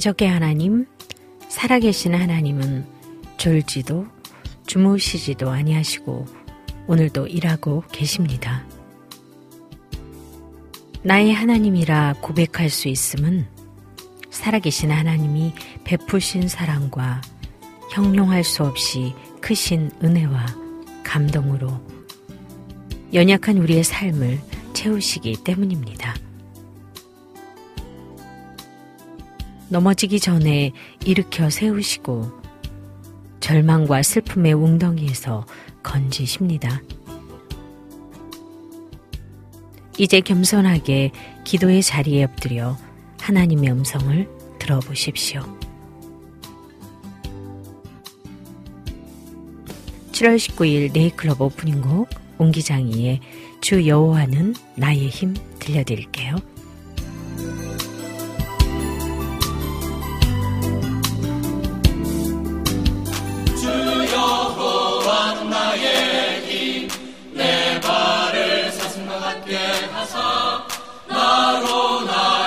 기적의 하나님, 살아계신 하나님은 졸지도 주무시지도 아니하시고 오늘도 일하고 계십니다. 나의 하나님이라 고백할 수 있음은 살아계신 하나님이 베푸신 사랑과 형용할 수 없이 크신 은혜와 감동으로 연약한 우리의 삶을 채우시기 때문입니다. 넘어지기 전에 일으켜 세우시고 절망과 슬픔의 웅덩이에서 건지십니다. 이제 겸손하게 기도의 자리에 엎드려 하나님의 음성을 들어보십시오. 7월 19일 네이클럽 오프닝 곡 옹기장이의 주 여호와는 나의 힘 들려드릴게요. 우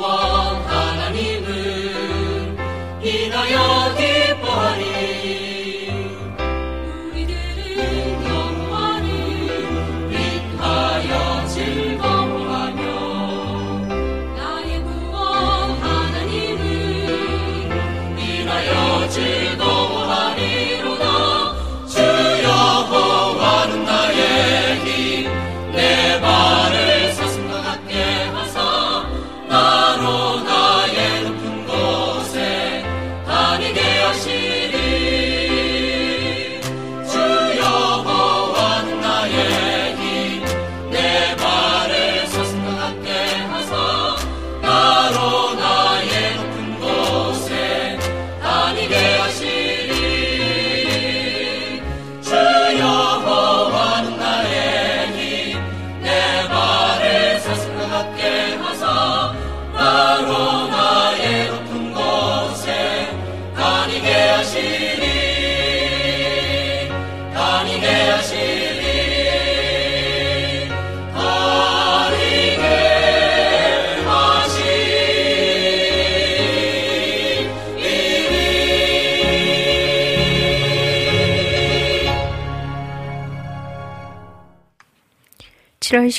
하나님을이나여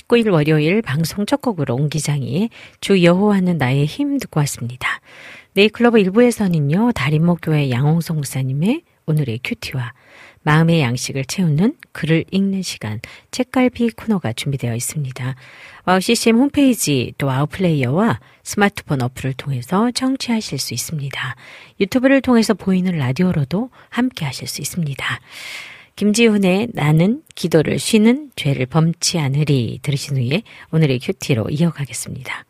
19일 월요일 방송 첫 곡으로 옹기장이 주 여호와는 나의 힘 듣고 왔습니다. 네잎클로버 1부에서는요, 다림목교회 양홍성 목사님의 오늘의 QT와 마음의 양식을 채우는 글을 읽는 시간, 책갈피 코너가 준비되어 있습니다. 와우 CCM 홈페이지 또 와우 플레이어와 스마트폰 어플을 통해서 청취하실 수 있습니다. 유튜브를 통해서 보이는 라디오로도 함께 하실 수 있습니다. 김지훈의 나는 기도를 쉬는 죄를 범치 않으리 들으신 후에 오늘의 큐티로 이어가겠습니다.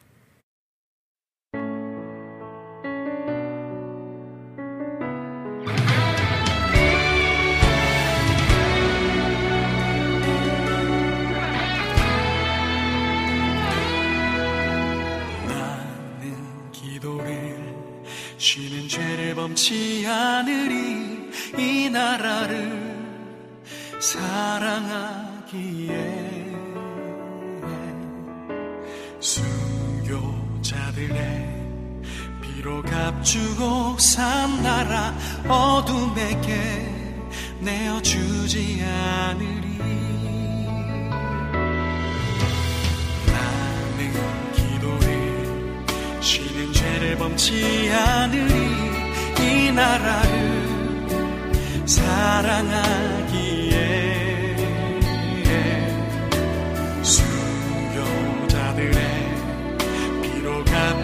쉬는 죄를 범치 않으리 이 나라를 사랑하기에 순교자들의 비로 값주고 산 나라 어둠에게 내어주지 않으리. 나는 기도해 쉬는 죄를 범치 않으리. 이 나라를 사랑하기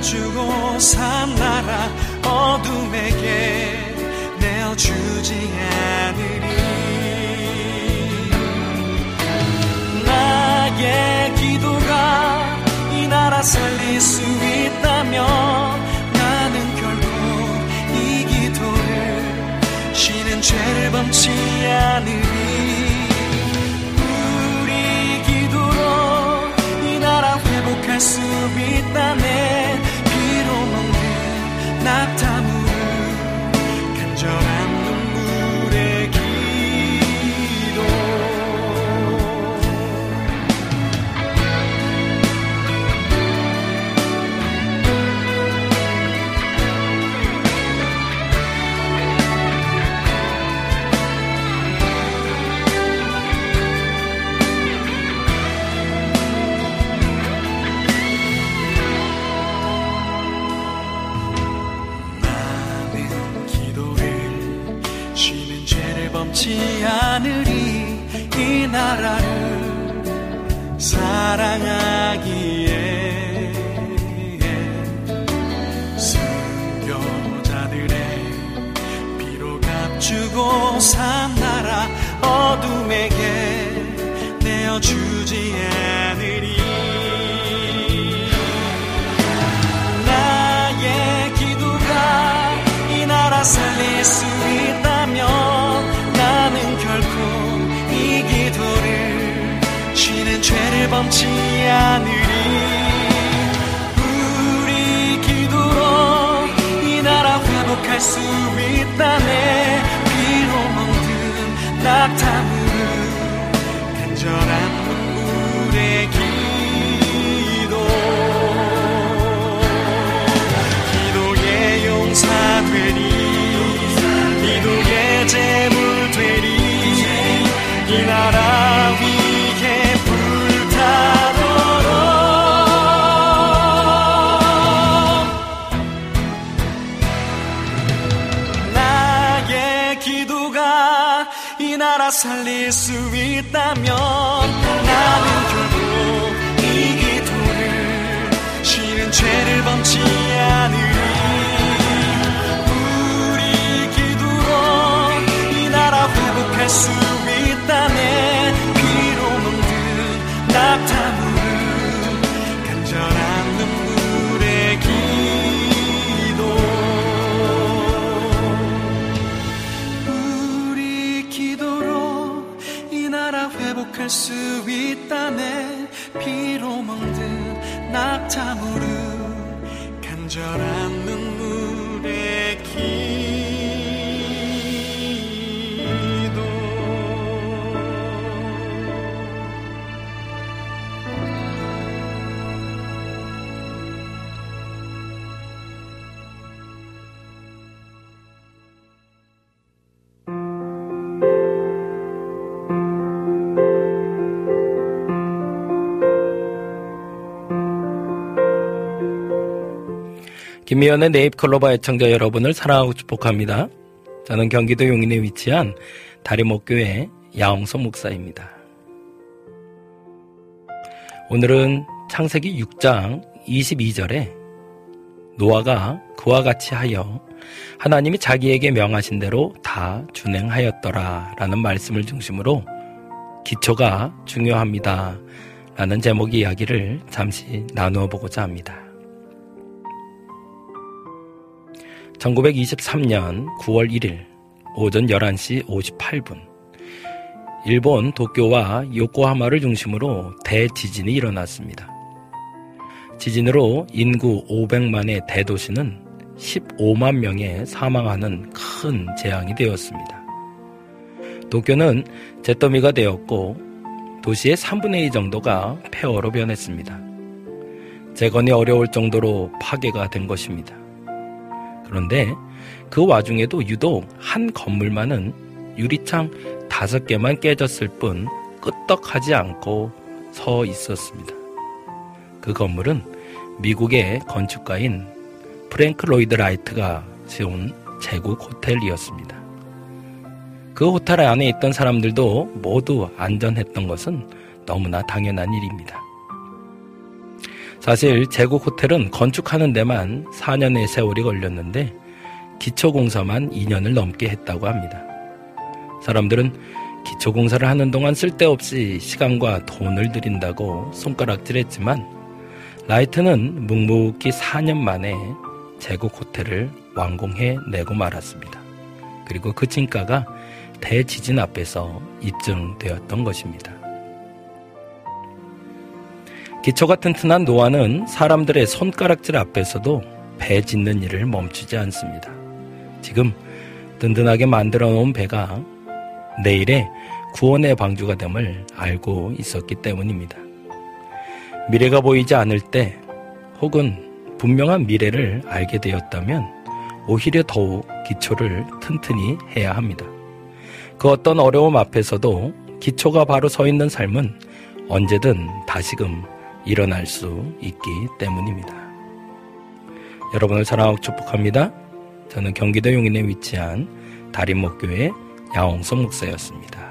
주고 산 나라 어둠에게 내어주지 않으리. 나의 기도가 이 나라 살릴 수 있다면 나는 결코 이 기도를 쉬는 죄를 범치 않으리. 우리 기도로 이 나라 회복할 수 있다네 멍든 김미연의 네잎클로버 애청자 여러분을 사랑하고 축복합니다. 저는 경기도 용인에 위치한 다리목교회 야홍서 목사입니다. 오늘은 창세기 6장 22절에 노아가 그와 같이 하여 하나님이 자기에게 명하신 대로 다 준행하였더라 라는 말씀을 중심으로 기초가 중요합니다 라는 제목의 이야기를 잠시 나누어 보고자 합니다. 1923년 9월 1일 오전 11시 58분 일본 도쿄와 요코하마를 중심으로 대지진이 일어났습니다. 지진으로 인구 500만의 대도시는 15만 명의 사망하는 큰 재앙이 되었습니다. 도쿄는 잿더미가 되었고 도시의 3분의 2 정도가 폐허로 변했습니다. 재건이 어려울 정도로 파괴가 된 것입니다. 그런데 그 와중에도 유독 한 건물만은 유리창 다섯 개만 깨졌을 뿐 끄떡하지 않고 서 있었습니다. 그 건물은 미국의 건축가인 프랭크 로이드 라이트가 지은 제국 호텔이었습니다. 그 호텔 안에 있던 사람들도 모두 안전했던 것은 너무나 당연한 일입니다. 사실 제국 호텔은 건축하는 데만 4년의 세월이 걸렸는데 기초공사만 2년을 넘게 했다고 합니다. 사람들은 기초공사를 하는 동안 쓸데없이 시간과 돈을 들인다고 손가락질했지만 라이트는 묵묵히 4년 만에 제국 호텔을 완공해 내고 말았습니다. 그리고 그 진가가 대지진 앞에서 입증되었던 것입니다. 기초가 튼튼한 노아는 사람들의 손가락질 앞에서도 배 짓는 일을 멈추지 않습니다. 지금 든든하게 만들어 놓은 배가 내일의 구원의 방주가 됨을 알고 있었기 때문입니다. 미래가 보이지 않을 때 혹은 분명한 미래를 알게 되었다면 오히려 더욱 기초를 튼튼히 해야 합니다. 그 어떤 어려움 앞에서도 기초가 바로 서 있는 삶은 언제든 다시금 일어날 수 있기 때문입니다. 여러분을 사랑하고 축복합니다. 저는 경기도 용인에 위치한 다림목교회 야홍성 목사였습니다.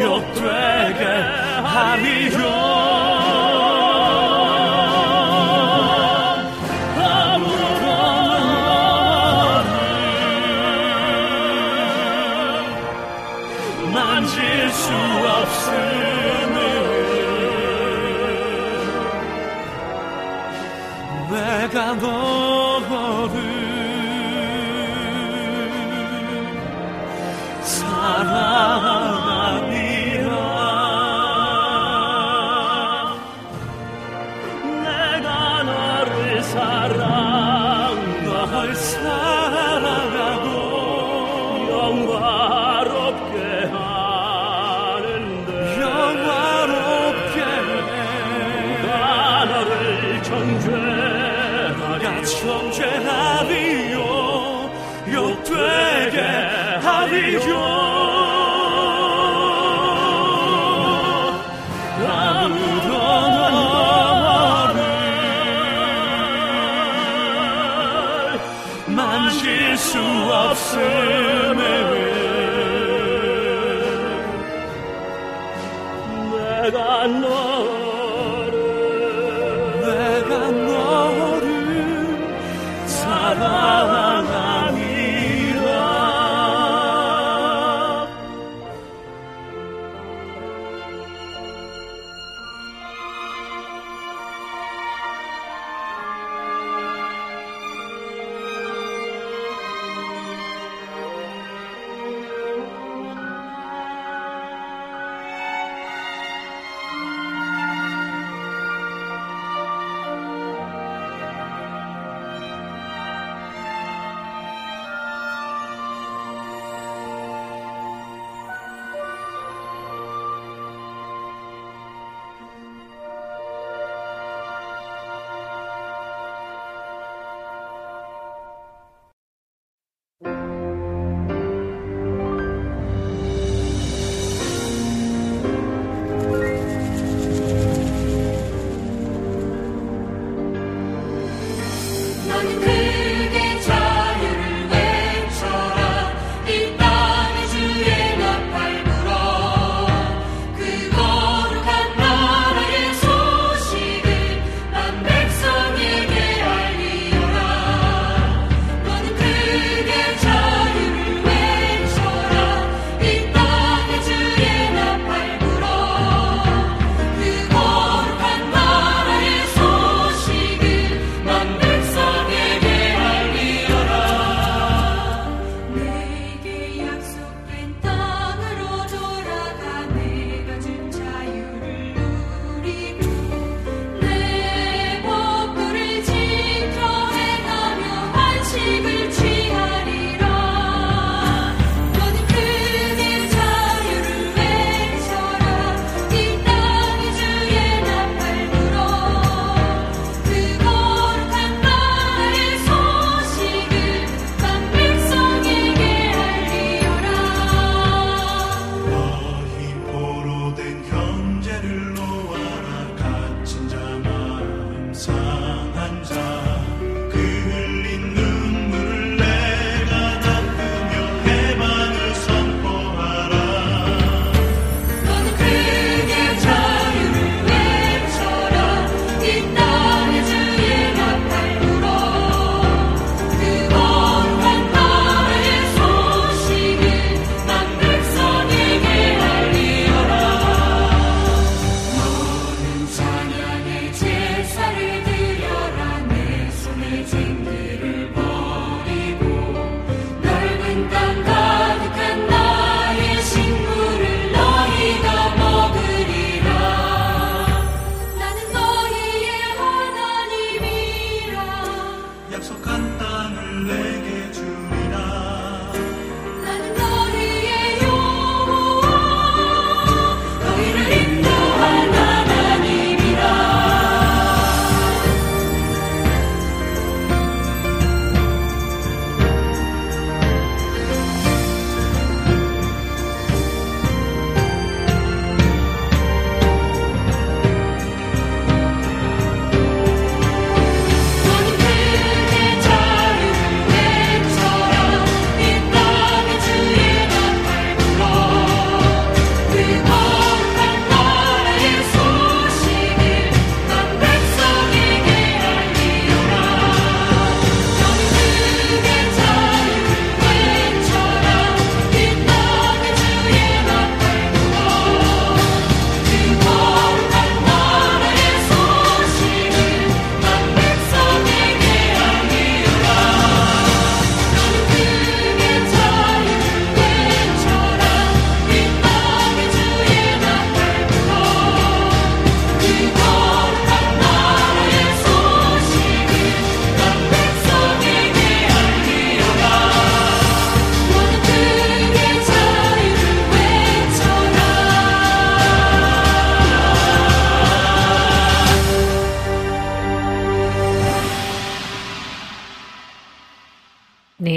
욕되게 하리요.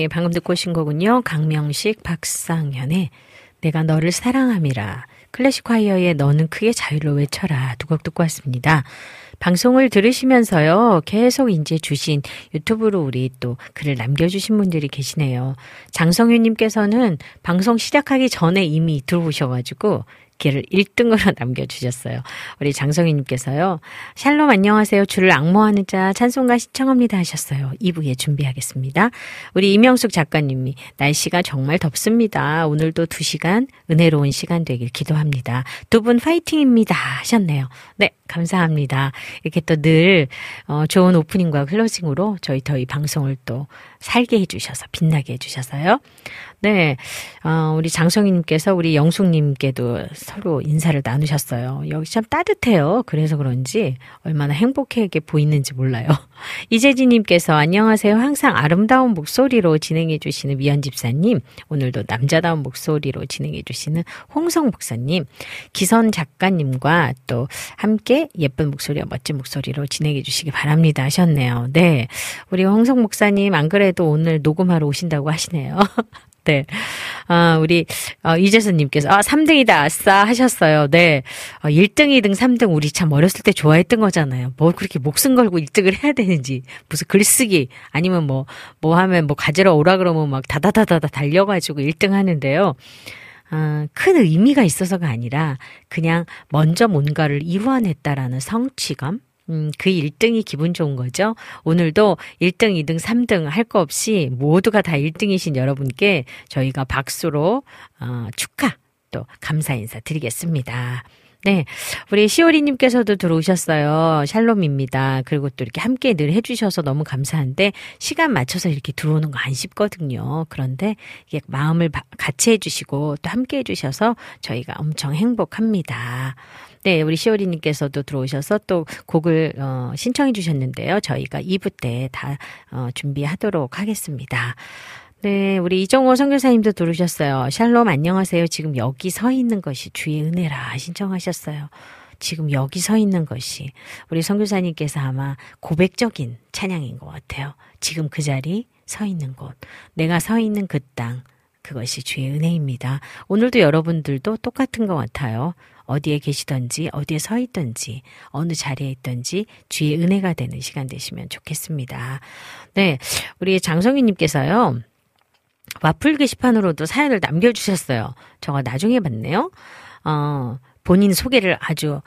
네, 방금 듣고 오신 거군요. 강명식, 박상현의 내가 너를 사랑함이라. 클래식 콰이어의 너는 크게 자유를 외쳐라. 두 곡 듣고 왔습니다. 방송을 들으시면서요, 계속 이제 주신 유튜브로 우리 또 글을 남겨주신 분들이 계시네요. 장성윤님께서는 방송 시작하기 전에 이미 들어오셔가지고 기를 1등으로 남겨주셨어요. 우리 장성희님께서요. 샬롬 안녕하세요. 주를 악모하는 자 찬송가 시청합니다 하셨어요. 2부에 준비하겠습니다. 우리 이명숙 작가님이 날씨가 정말 덥습니다. 오늘도 2시간 은혜로운 시간 되길 기도합니다. 두 분 파이팅입니다 하셨네요. 네, 감사합니다. 이렇게 또늘 어, 좋은 오프닝과 클로징으로 저희 더이 방송을 또 살게 해주셔서 빛나게 해주셔서요. 네, 어, 우리 장성희님께서 우리 영숙님께도 서로 인사를 나누셨어요. 여기 참 따뜻해요. 그래서 그런지 얼마나 행복하게 보이는지 몰라요. 이재진님께서 안녕하세요. 항상 아름다운 목소리로 진행해주시는 미연 집사님, 오늘도 남자다운 목소리로 진행해주시는 홍성 목사님, 기선 작가님과 또 함께 예쁜 목소리와 멋진 목소리로 진행해주시기 바랍니다 하셨네요. 네, 우리 홍성 목사님 안 그래도 오늘 녹음하러 오신다고 하시네요. 네. 아, 우리, 어, 이재선님께서, 아, 3등이다, 아싸, 하셨어요. 네. 어, 1등, 2등, 3등, 우리 참 어렸을 때 좋아했던 거잖아요. 뭐 그렇게 목숨 걸고 1등을 해야 되는지, 무슨 글쓰기, 아니면 뭐, 뭐 하면 뭐 가지러 오라 그러면 막 다다다다다 달려가지고 1등 하는데요. 아, 큰 의미가 있어서가 아니라, 그냥 먼저 뭔가를 이루어냈다라는 성취감? 음, 그 1등이 기분 좋은 거죠. 오늘도 1등, 2등, 3등 할 거 없이 모두가 다 1등이신 여러분께 저희가 박수로 어, 축하 또 감사 인사 드리겠습니다. 네. 우리 시오리님께서도 들어오셨어요. 샬롬입니다. 그리고 또 이렇게 함께 늘 해주셔서 너무 감사한데, 시간 맞춰서 이렇게 들어오는 거 안 쉽거든요. 그런데 이게 마음을 같이 해주시고 또 함께 해주셔서 저희가 엄청 행복합니다. 네, 우리 시오리님께서도 들어오셔서 또 곡을 어, 신청해 주셨는데요. 저희가 2부 때 다 어, 준비하도록 하겠습니다. 네, 우리 이정호 선교사님도 들어오셨어요. 샬롬 안녕하세요. 지금 여기 서 있는 것이 주의 은혜라 신청하셨어요. 지금 여기 서 있는 것이 우리 선교사님께서 아마 고백적인 찬양인 것 같아요. 지금 그 자리 서 있는 곳, 내가 서 있는 그 땅, 그것이 주의 은혜입니다. 오늘도 여러분들도 똑같은 것 같아요. 어디에 계시던지, 어디에 서 있던지, 어느 자리에 있던지 주의 은혜가 되는 시간 되시면 좋겠습니다. 네. 우리 장성희님께서요. 와플 게시판으로도 사연을 남겨주셨어요. 저가 나중에 봤네요. 어, 본인 소개를 아주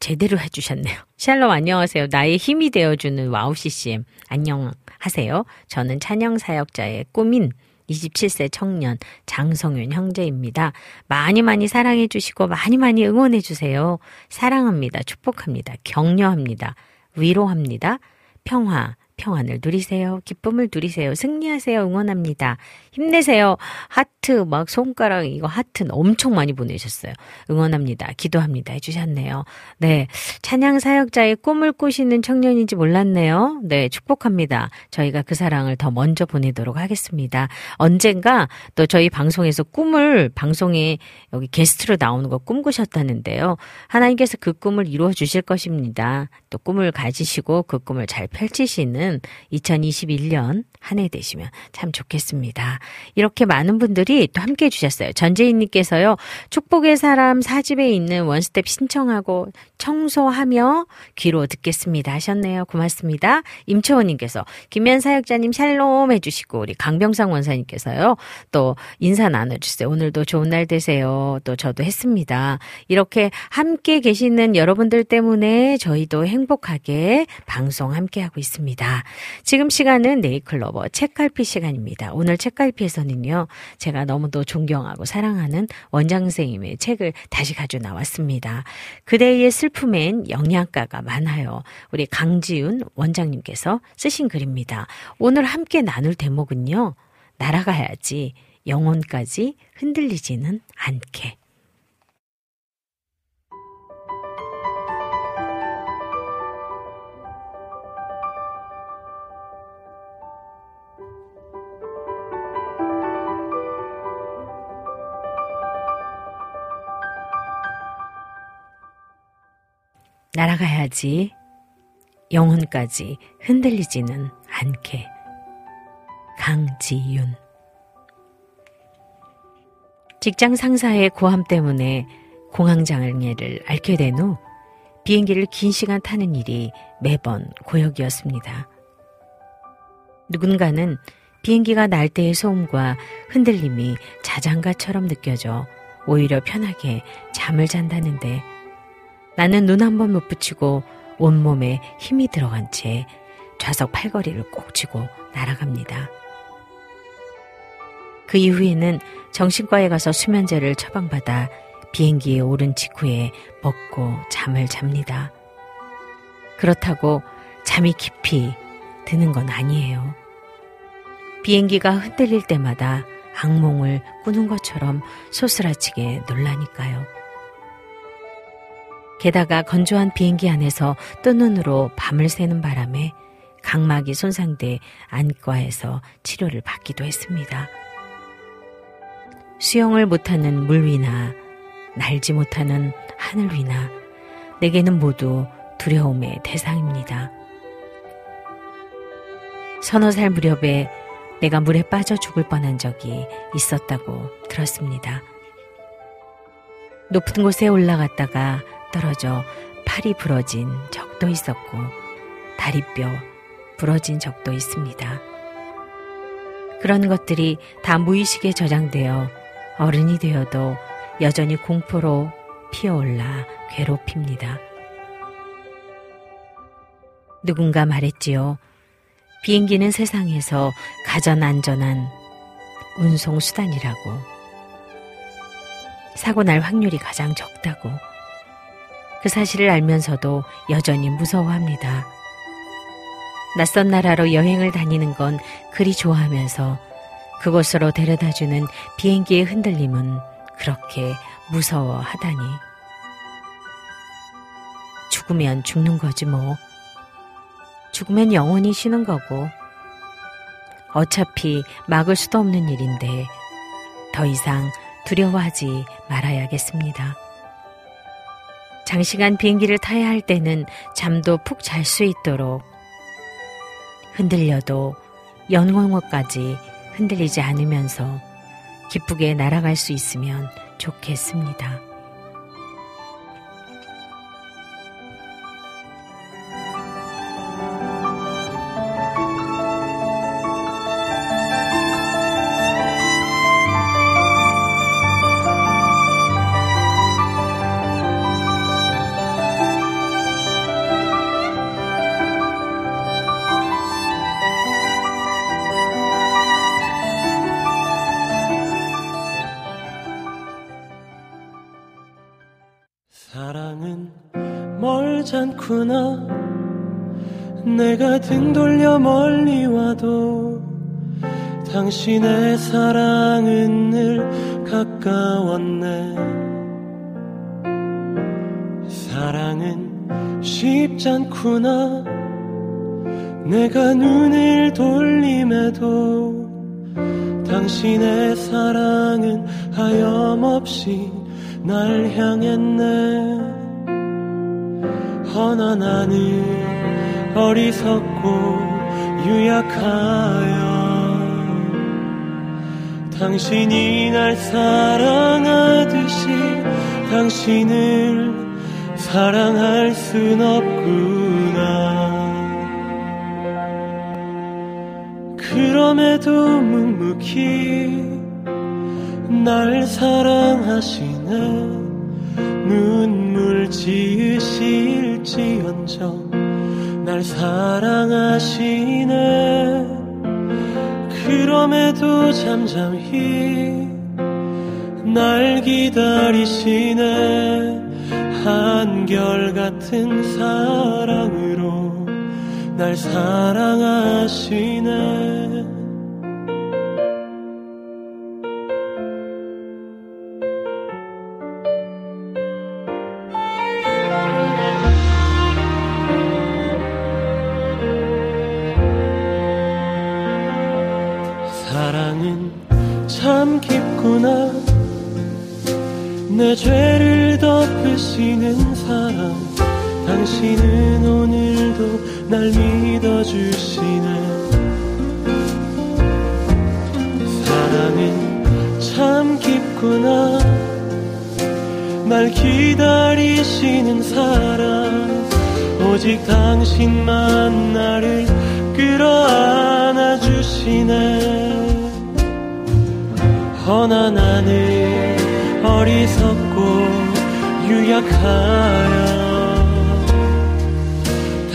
제대로 해주셨네요. 샬롬 안녕하세요. 나의 힘이 되어주는 와우 CCM 안녕하세요. 저는 찬양 사역자의 꿈인 27세 청년 장성윤 형제입니다. 많이 많이 사랑해 주시고 많이 많이 응원해 주세요. 사랑합니다. 축복합니다. 격려합니다. 위로합니다. 평화, 평안을 누리세요. 기쁨을 누리세요. 승리하세요. 응원합니다. 힘내세요. 하트, 막 손가락, 이거 하트 엄청 많이 보내셨어요. 응원합니다. 기도합니다. 해주셨네요. 네. 찬양 사역자의 꿈을 꾸시는 청년인지 몰랐네요. 네. 축복합니다. 저희가 그 사랑을 더 먼저 보내도록 하겠습니다. 언젠가 또 저희 방송에서 꿈을 방송에 여기 게스트로 나오는 거 꿈꾸셨다는데요. 하나님께서 그 꿈을 이루어 주실 것입니다. 또 꿈을 가지시고 그 꿈을 잘 펼치시는 있는 2021년 한 해 되시면 참 좋겠습니다. 이렇게 많은 분들이 또 함께 해주셨어요. 전재인님께서요, 축복의 사람 사집에 있는 원스텝 신청하고 청소하며 귀로 듣겠습니다 하셨네요. 고맙습니다. 임채원님께서 김현 사역자님 샬롬 해주시고 우리 강병상 원사님께서요 또 인사 나눠주세요. 오늘도 좋은 날 되세요. 또 저도 했습니다. 이렇게 함께 계시는 여러분들 때문에 저희도 행복하게 방송 함께 하고 있습니다. 지금 시간은 네이클로버 책갈피 시간입니다. 오늘 책갈피에서는요, 제가 너무도 존경하고 사랑하는 원장 선생님의 책을 다시 가져 나왔습니다. 그대의 슬픔엔 영양가가 많아요. 우리 강지윤 원장님께서 쓰신 글입니다. 오늘 함께 나눌 대목은요, 날아가야지 영혼까지 흔들리지는 않게. 날아가야지 영혼까지 흔들리지는 않게. 강지윤 직장 상사의 고함 때문에 공황장애를 앓게 된 후 비행기를 긴 시간 타는 일이 매번 고역이었습니다. 누군가는 비행기가 날 때의 소음과 흔들림이 자장가처럼 느껴져 오히려 편하게 잠을 잔다는데 나는 눈 한 번 못 붙이고 온몸에 힘이 들어간 채 좌석 팔걸이를 꼭 쥐고 날아갑니다. 그 이후에는 정신과에 가서 수면제를 처방받아 비행기에 오른 직후에 먹고 잠을 잡니다. 그렇다고 잠이 깊이 드는 건 아니에요. 비행기가 흔들릴 때마다 악몽을 꾸는 것처럼 소스라치게 놀라니까요. 게다가 건조한 비행기 안에서 뜬 눈으로 밤을 새는 바람에 각막이 손상돼 안과에서 치료를 받기도 했습니다. 수영을 못하는 물 위나 날지 못하는 하늘 위나 내게는 모두 두려움의 대상입니다. 서너 살 무렵에 내가 물에 빠져 죽을 뻔한 적이 있었다고 들었습니다. 높은 곳에 올라갔다가 떨어져 팔이 부러진 적도 있었고 다리뼈 부러진 적도 있습니다. 그런 것들이 다 무의식에 저장되어 어른이 되어도 여전히 공포로 피어올라 괴롭힙니다. 누군가 말했지요. 비행기는 세상에서 가장 안전한 운송수단이라고. 사고 날 확률이 가장 적다고. 그 사실을 알면서도 여전히 무서워합니다. 낯선 나라로 여행을 다니는 건 그리 좋아하면서 그곳으로 데려다주는 비행기의 흔들림은 그렇게 무서워하다니. 죽으면 죽는 거지 뭐. 죽으면 영원히 쉬는 거고. 어차피 막을 수도 없는 일인데 더 이상 두려워하지 말아야겠습니다. 장시간 비행기를 타야 할 때는 잠도 푹 잘 수 있도록 흔들려도 연공어까지 흔들리지 않으면서 기쁘게 날아갈 수 있으면 좋겠습니다. 않구나. 내가 등 돌려 멀리 와도 당신의 사랑은 늘 가까웠네. 사랑은 쉽지 않구나. 내가 눈을 돌림에도 당신의 사랑은 하염없이 날 향했네 나는 어리석고 유약하여 당신이 날 사랑하듯이 당신을 사랑할 순 없구나. 그럼에도 묵묵히 날 사랑하시네 눈물 지으실지언정 날 사랑하시네. 그럼에도 잠잠히 날 기다리시네. 한결같은 사랑으로 날 사랑하시네 당신은 오늘도 날 믿어주시네. 사랑은 참 깊구나. 날 기다리시는 사랑 오직 당신만 나를 끌어안아 주시네. 허나 나는 어리석고 유약하여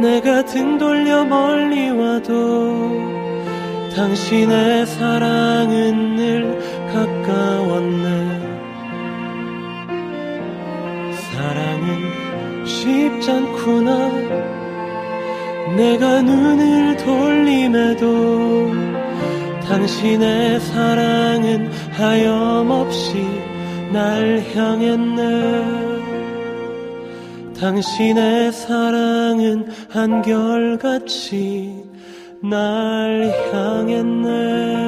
내가 등 돌려 멀리 와도 당신의 사랑은 늘 가까웠네. 사랑은 쉽지 않구나. 내가 눈을 돌림에도 당신의 사랑은 하염없이 날 향했네. 당신의 사랑은 한결같이 날 향했네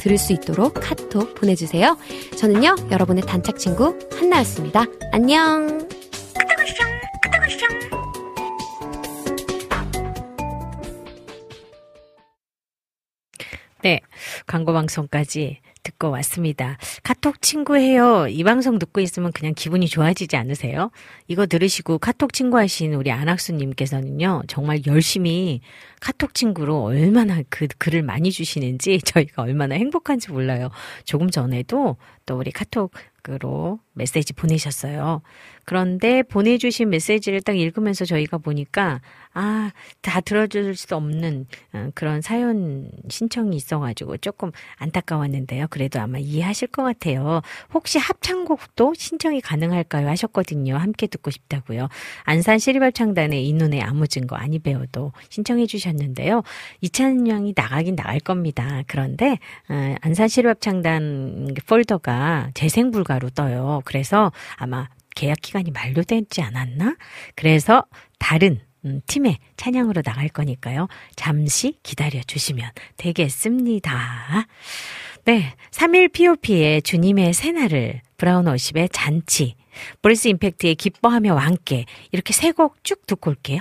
들을 수 있도록 카톡 보내주세요. 저는요, 여러분의 단짝 친구 한나였습니다. 안녕! 네, 광고 방송까지 듣고 왔습니다. 카톡 친구해요. 이 방송 듣고 있으면 그냥 기분이 좋아지지 않으세요? 이거 들으시고 카톡 친구하신 우리 안학수님께서는요, 정말 열심히 카톡 친구로 얼마나 그 글을 많이 주시는지 저희가 얼마나 행복한지 몰라요. 조금 전에도 또 우리 카톡으로 메시지 보내셨어요. 그런데 보내주신 메시지를 딱 읽으면서 저희가 보니까 아, 다 들어줄 수 없는 어, 그런 사연 신청이 있어가지고 조금 안타까웠는데요. 그래도 아마 이해하실 것 같아요. 혹시 합창곡도 신청이 가능할까요? 하셨거든요. 함께 듣고 싶다고요. 안산 시리발창단의 이 눈에 아무 증거 아니 배워도 신청해 주셨는데요. 이찬양이 나가긴 나갈 겁니다. 그런데 어, 안산 시리발창단 폴더가 재생 불가로 떠요. 그래서 아마 계약 기간이 만료되지 않았나? 그래서 다른 음, 팀의 찬양으로 나갈 거니까요. 잠시 기다려 주시면 되겠습니다. 네. 3일 POP의 주님의 새날을 브라운 워십의 잔치, 브리스 임팩트의 기뻐하며 함께 이렇게 세 곡 쭉 듣고 올게요.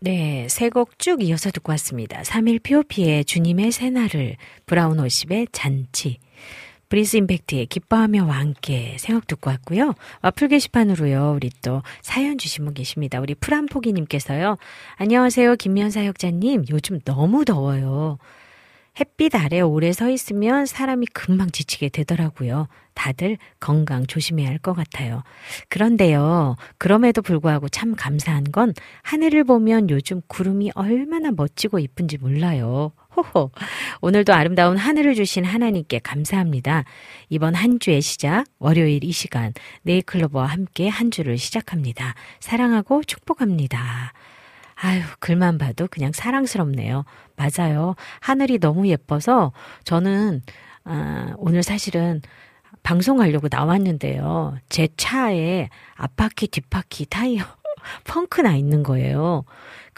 네, 세 곡 쭉 이어서 듣고 왔습니다. 3일 POP의 주님의 새날을, 브라운 워십의 잔치, 브리스 임팩트의 기뻐하며와 함께 세 곡 듣고 왔고요. 와플 게시판으로요. 우리 또 사연 주신 분 계십니다. 우리 프란포기님께서요. 안녕하세요. 김면 사역자님. 요즘 너무 더워요. 햇빛 아래 오래 서 있으면 사람이 금방 지치게 되더라고요. 다들 건강 조심해야 할 것 같아요. 그런데요, 그럼에도 불구하고 참 감사한 건 하늘을 보면 요즘 구름이 얼마나 멋지고 이쁜지 몰라요. 호호. 오늘도 아름다운 하늘을 주신 하나님께 감사합니다. 이번 한 주의 시작, 월요일 이 시간, 네이클로버와 함께 한 주를 시작합니다. 사랑하고 축복합니다. 아유, 글만 봐도 그냥 사랑스럽네요. 맞아요. 하늘이 너무 예뻐서 저는, 아, 오늘 사실은 방송하려고 나왔는데요. 제 차에 앞바퀴, 뒷바퀴 타이어 펑크 나 있는 거예요.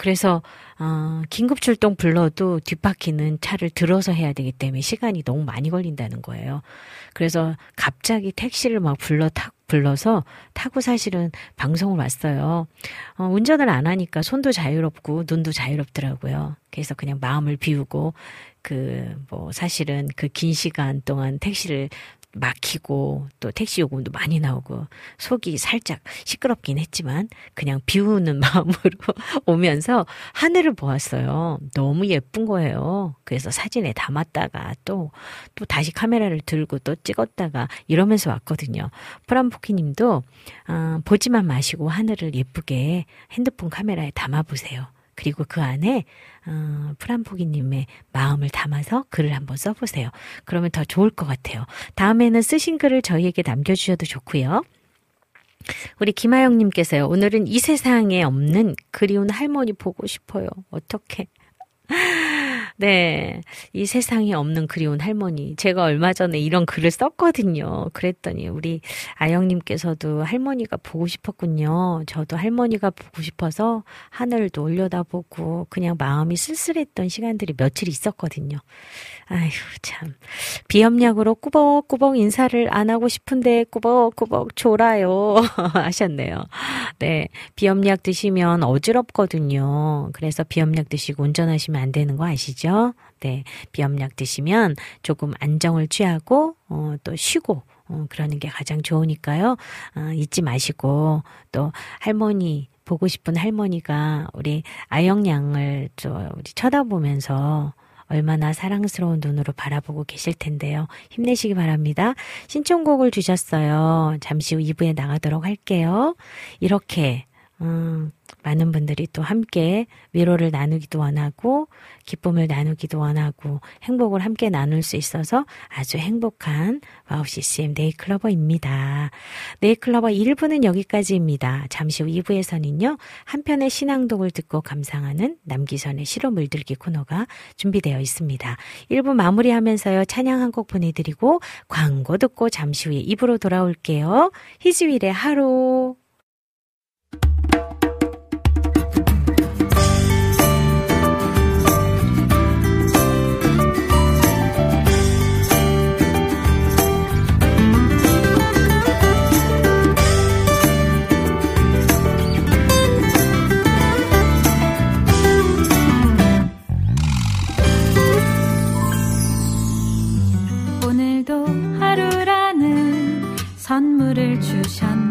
그래서 어, 긴급 출동 불러도 뒷바퀴는 차를 들어서 해야 되기 때문에 시간이 너무 많이 걸린다는 거예요. 그래서 갑자기 택시를 막 불러 타, 불러서 타고 사실은 방송을 왔어요. 어, 운전을 안 하니까 손도 자유롭고 눈도 자유롭더라고요. 그래서 그냥 마음을 비우고 그 뭐 사실은 그 긴 시간 동안 택시를 막히고 또 택시 요금도 많이 나오고 속이 살짝 시끄럽긴 했지만 그냥 비우는 마음으로 오면서 하늘을 보았어요. 너무 예쁜 거예요. 그래서 사진에 담았다가 또, 또 다시 카메라를 들고 또 찍었다가 이러면서 왔거든요. 프람포키 님도, 어, 보지만 마시고 하늘을 예쁘게 핸드폰 카메라에 담아보세요. 그리고 그 안에 어, 프란포기님의 마음을 담아서 글을 한번 써보세요. 그러면 더 좋을 것 같아요. 다음에는 쓰신 글을 저희에게 남겨주셔도 좋고요. 우리 김하영님께서요. 오늘은 이 세상에 없는 그리운 할머니 보고 싶어요. 어떻게? 네. 이 세상에 없는 그리운 할머니. 제가 얼마 전에 이런 글을 썼거든요. 그랬더니 우리 아영님께서도 할머니가 보고 싶었군요. 저도 할머니가 보고 싶어서 하늘도 올려다보고 그냥 마음이 쓸쓸했던 시간들이 며칠 있었거든요. 아휴, 참. 비염약으로 꾸벅꾸벅 인사를 안 하고 싶은데 꾸벅꾸벅 졸아요. 하셨네요. 네. 비염약 드시면 어지럽거든요. 그래서 비염약 드시고 운전하시면 안 되는 거 아시죠? 네. 비염약 드시면 조금 안정을 취하고, 어, 또 쉬고, 어, 그러는 게 가장 좋으니까요. 어, 잊지 마시고, 또 할머니, 보고 싶은 할머니가 우리 아영양을 저 우리 쳐다보면서 얼마나 사랑스러운 눈으로 바라보고 계실 텐데요. 힘내시기 바랍니다. 신청곡을 주셨어요. 잠시 후 2부에 나가도록 할게요. 이렇게 음, 많은 분들이 또 함께 위로를 나누기도 원하고 기쁨을 나누기도 원하고 행복을 함께 나눌 수 있어서 아주 행복한 와우 CCM 네잎클로버입니다. 네잎클로버 1부는 여기까지입니다. 잠시 후 2부에서는요. 한편의 신앙독을 듣고 감상하는 남기선의 시로 물들기 코너가 준비되어 있습니다. 1부 마무리하면서요. 찬양 한 곡 보내드리고 광고 듣고 잠시 후에 2부로 돌아올게요. 희지윌의 하루 선물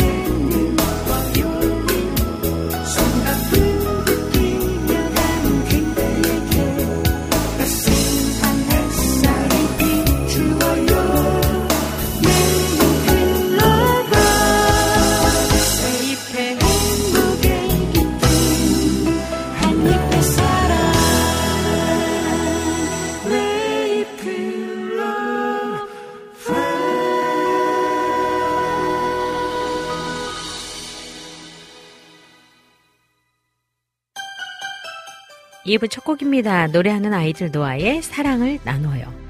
2부 첫 곡입니다. 노래하는 아이들 노아의 사랑을 나눠요.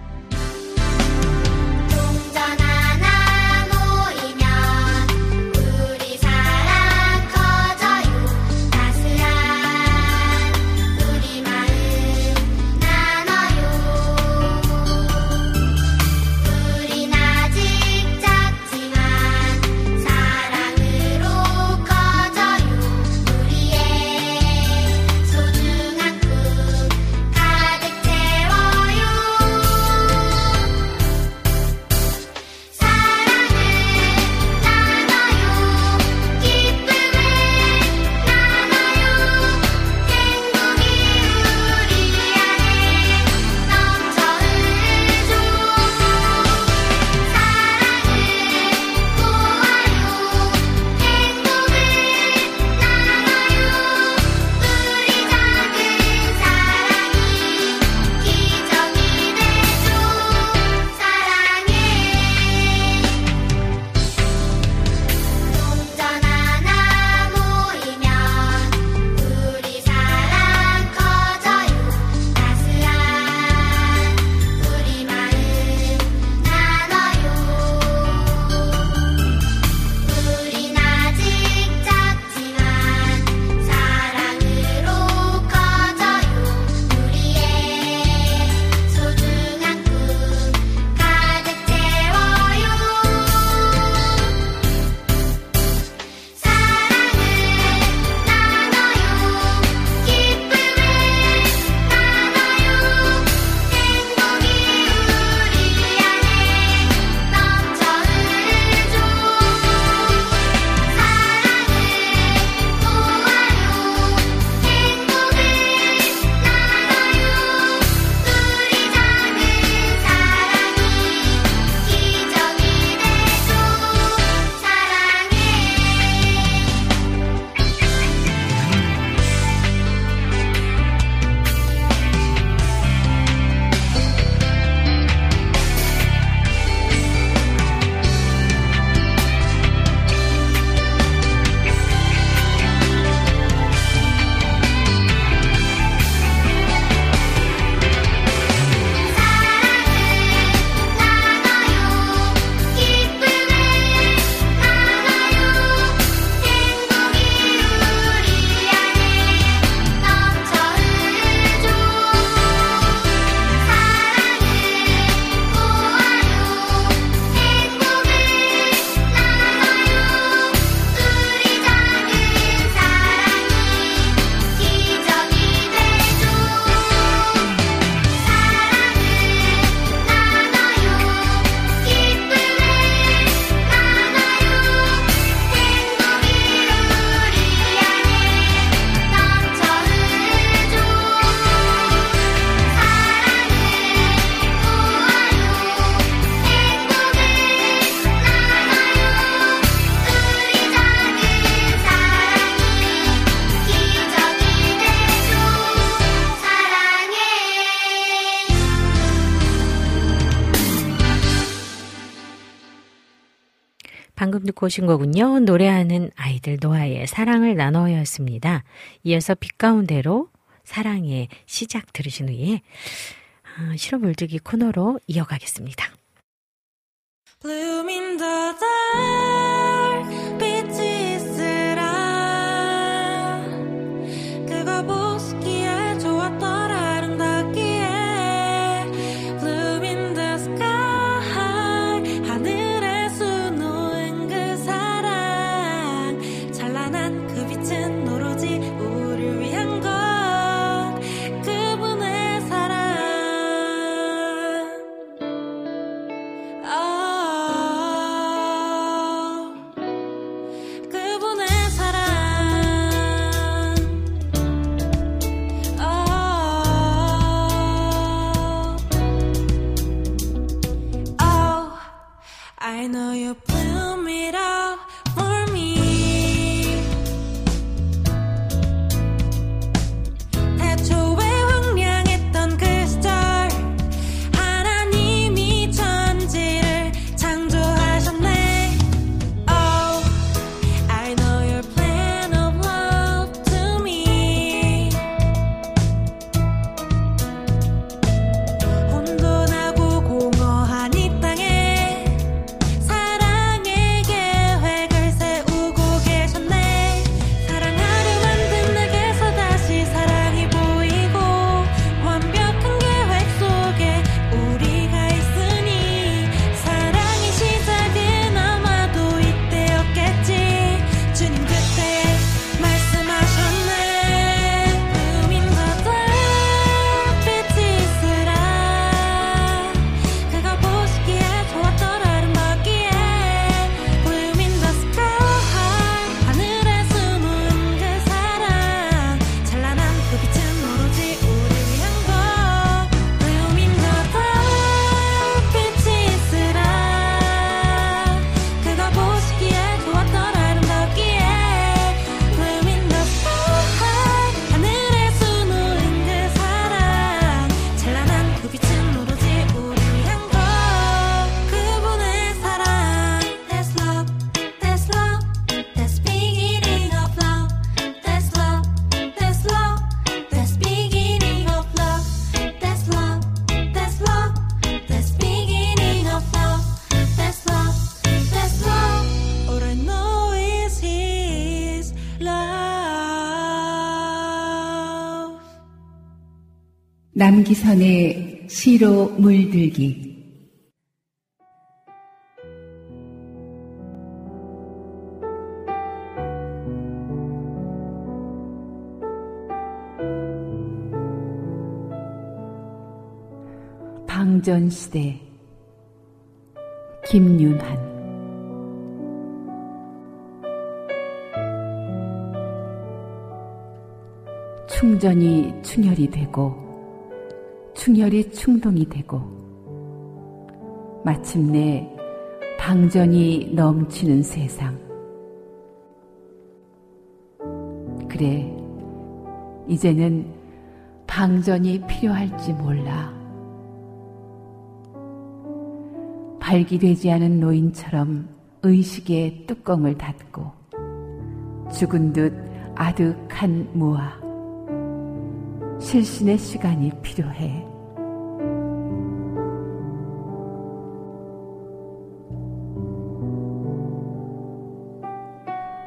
듣고 오신 거군요. 노래하는 아이들 노아의 사랑을 나눠였습니다. 이어서 빛 가운데로 사랑의 시작 들으신 후에 아, 실어 물들기 코너로 이어가겠습니다. 남기선의 시로 물들기. 방전시대 김윤한 충전이 충혈이 되고 충혈이 충동이 되고 마침내 방전이 넘치는 세상. 그래, 이제는 방전이 필요할지 몰라. 발기되지 않은 노인처럼 의식의 뚜껑을 닫고 죽은 듯 아득한 무아. 실신의 시간이 필요해.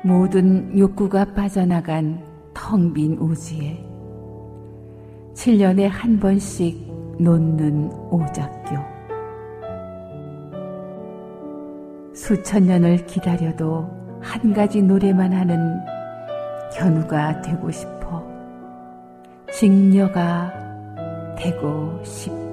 모든 욕구가 빠져나간 텅빈 우주에 7년에 한 번씩 놓는 오작교. 수천 년을 기다려도 한 가지 노래만 하는 견우가 되고 싶어. 직녀가 되고 싶어.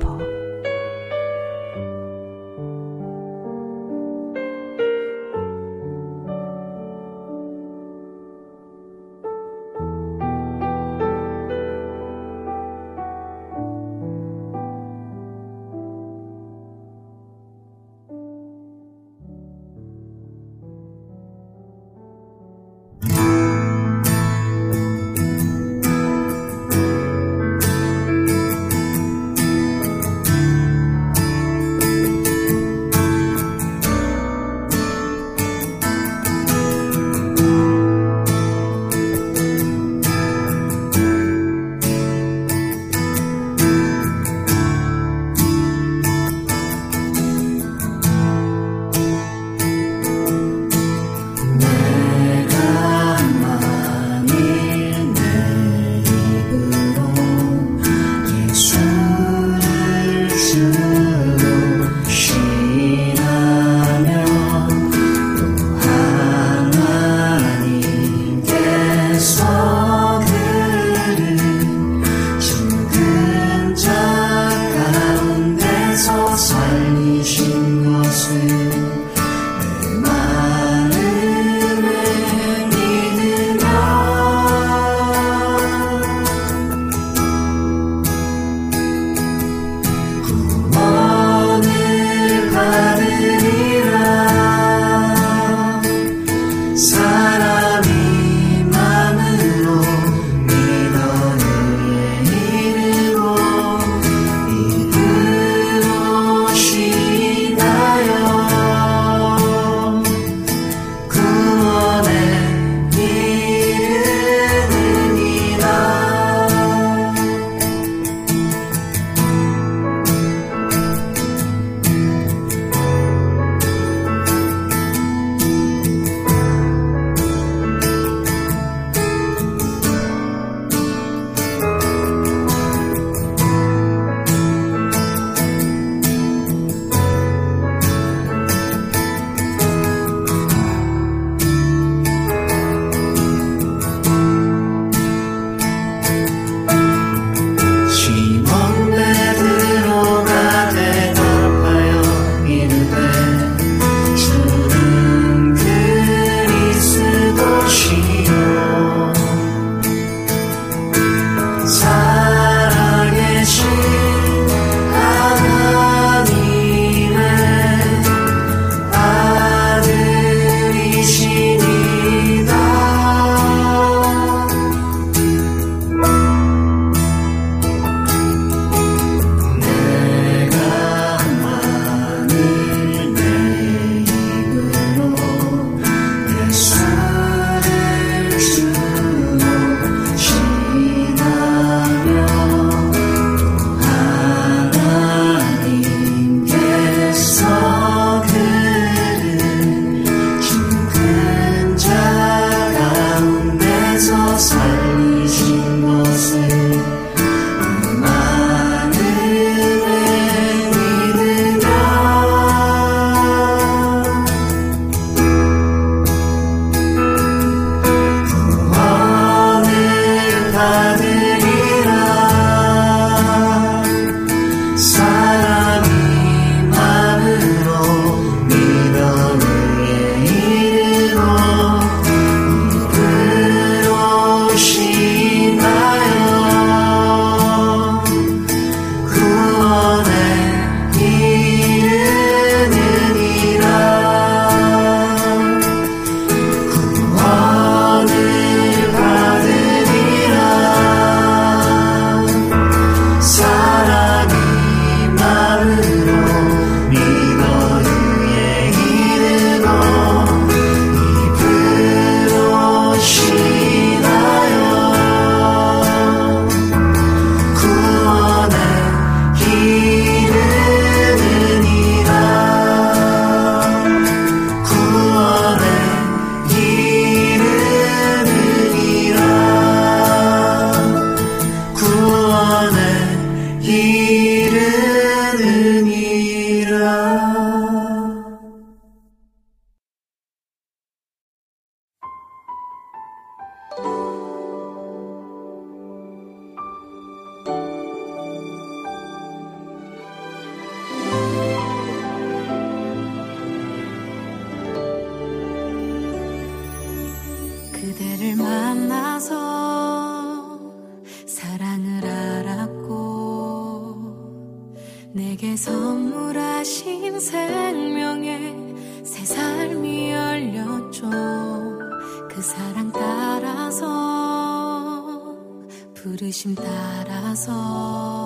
부르심 따라서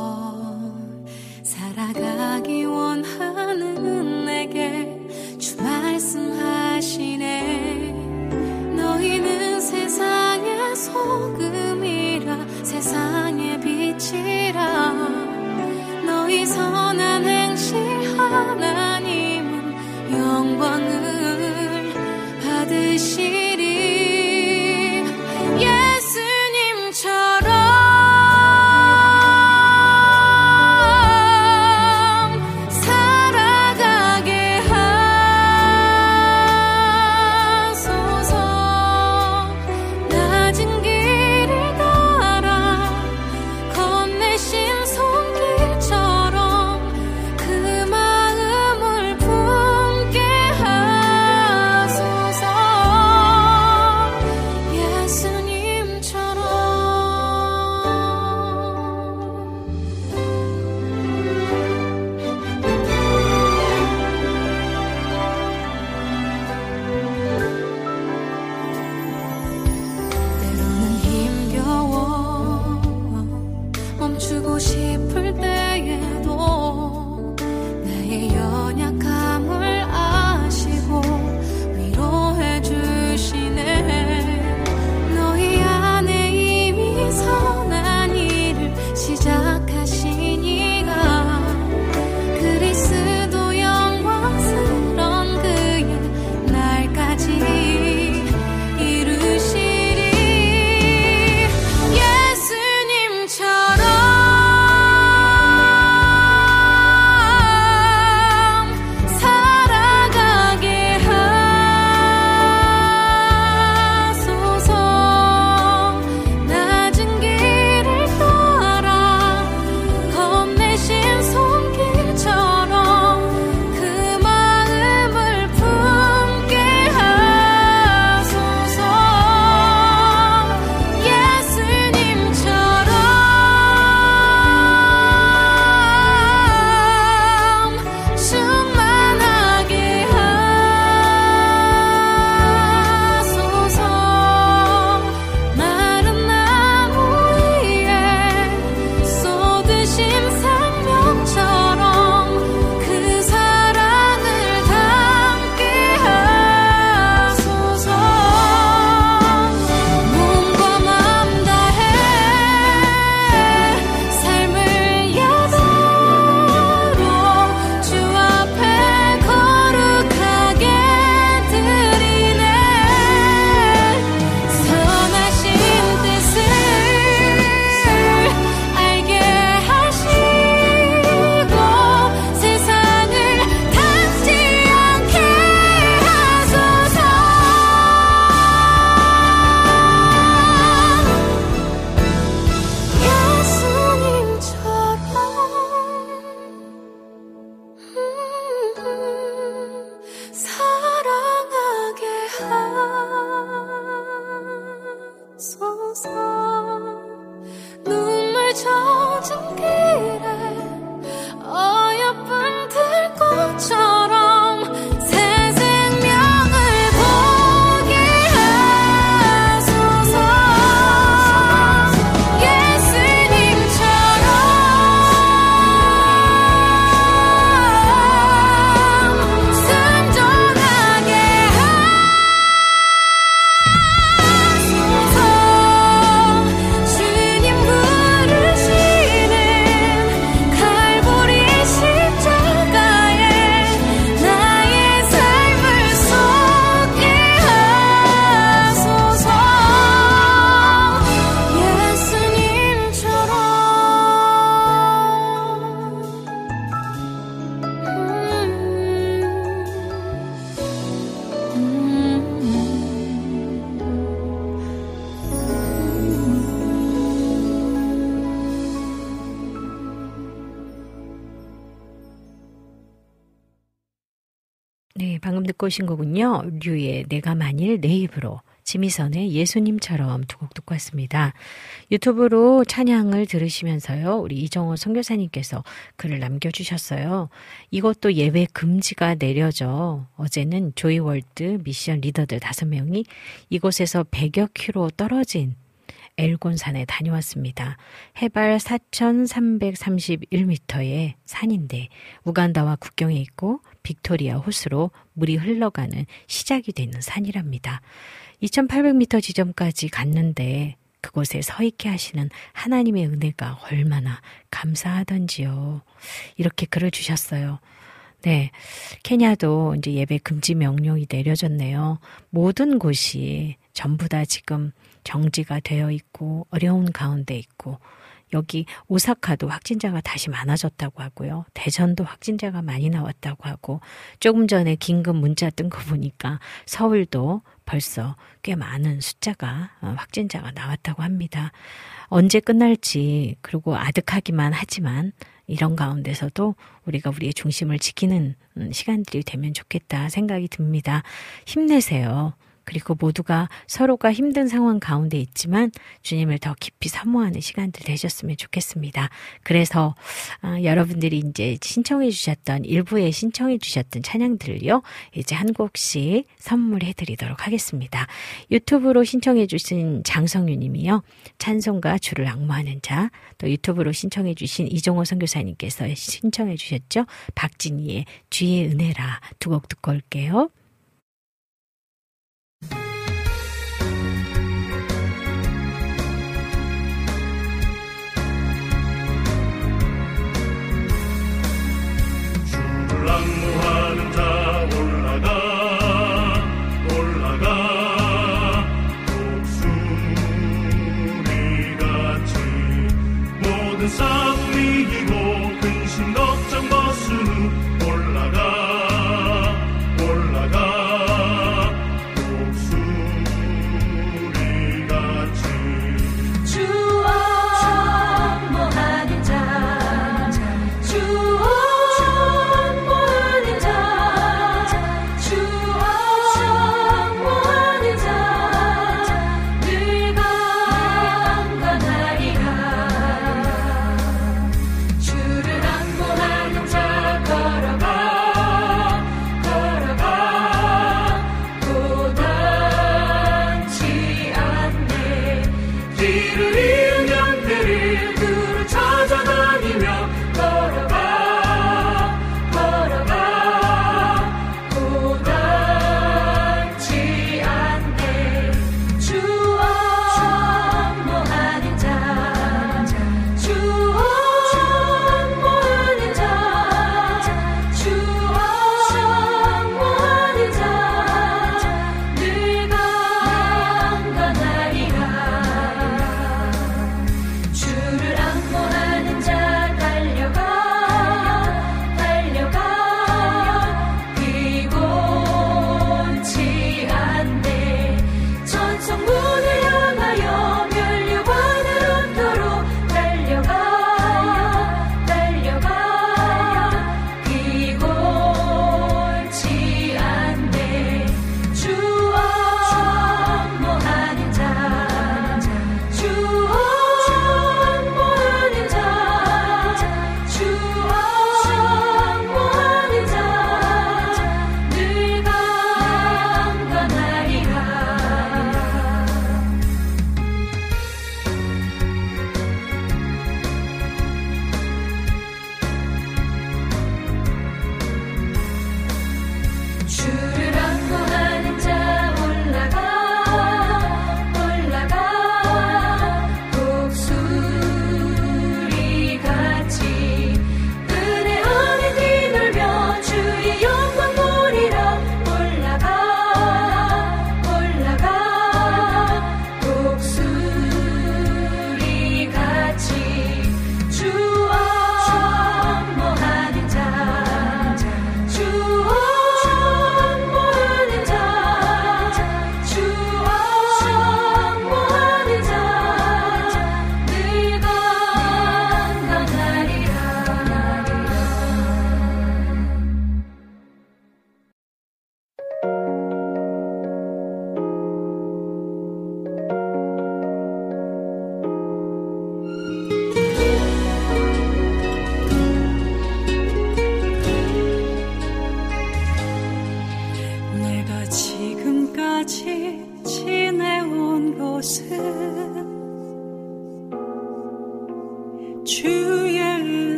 오신 거군요. 류의 내가 만일 내 입으로 지미선의 예수님처럼 두 곡 듣고 왔습니다. 유튜브로 찬양을 들으시면서요. 우리 이정호 선교사님께서 글을 남겨주셨어요. 이것도 예배 금지가 내려져 어제는 조이월드 미션 리더들 다섯 명이 이곳에서 100여 킬로 떨어진 엘곤산에 다녀왔습니다. 해발 4,331m의 산인데 우간다와 국경에 있고 빅토리아 호수로 물이 흘러가는 시작이 되는 산이랍니다. 2,800m 지점까지 갔는데 그곳에 서 있게 하시는 하나님의 은혜가 얼마나 감사하던지요. 이렇게 글을 주셨어요. 네. 케냐도 이제 예배 금지 명령이 내려졌네요. 모든 곳이 전부 다 지금 정지가 되어 있고 어려운 가운데 있고 여기 오사카도 확진자가 다시 많아졌다고 하고요. 대전도 확진자가 많이 나왔다고 하고 조금 전에 긴급 문자 뜬 거 보니까 서울도 벌써 꽤 많은 숫자가 어, 확진자가 나왔다고 합니다. 언제 끝날지 그리고 아득하기만 하지만 이런 가운데서도 우리가 우리의 중심을 지키는 음, 시간들이 되면 좋겠다 생각이 듭니다. 힘내세요. 그리고 모두가 서로가 힘든 상황 가운데 있지만 주님을 더 깊이 사모하는 시간들 되셨으면 좋겠습니다. 그래서 아, 여러분들이 이제 신청해 주셨던 일부에 신청해 주셨던 찬양들을요. 이제 한 곡씩 선물해 드리도록 하겠습니다. 유튜브로 신청해 주신 장성유 님이요. 찬송가 주를 악무하는 자, 또 유튜브로 신청해 주신 이종호 선교사님께서 신청해 주셨죠. 박진희의 주의 은혜라 두 곡 듣고 올게요.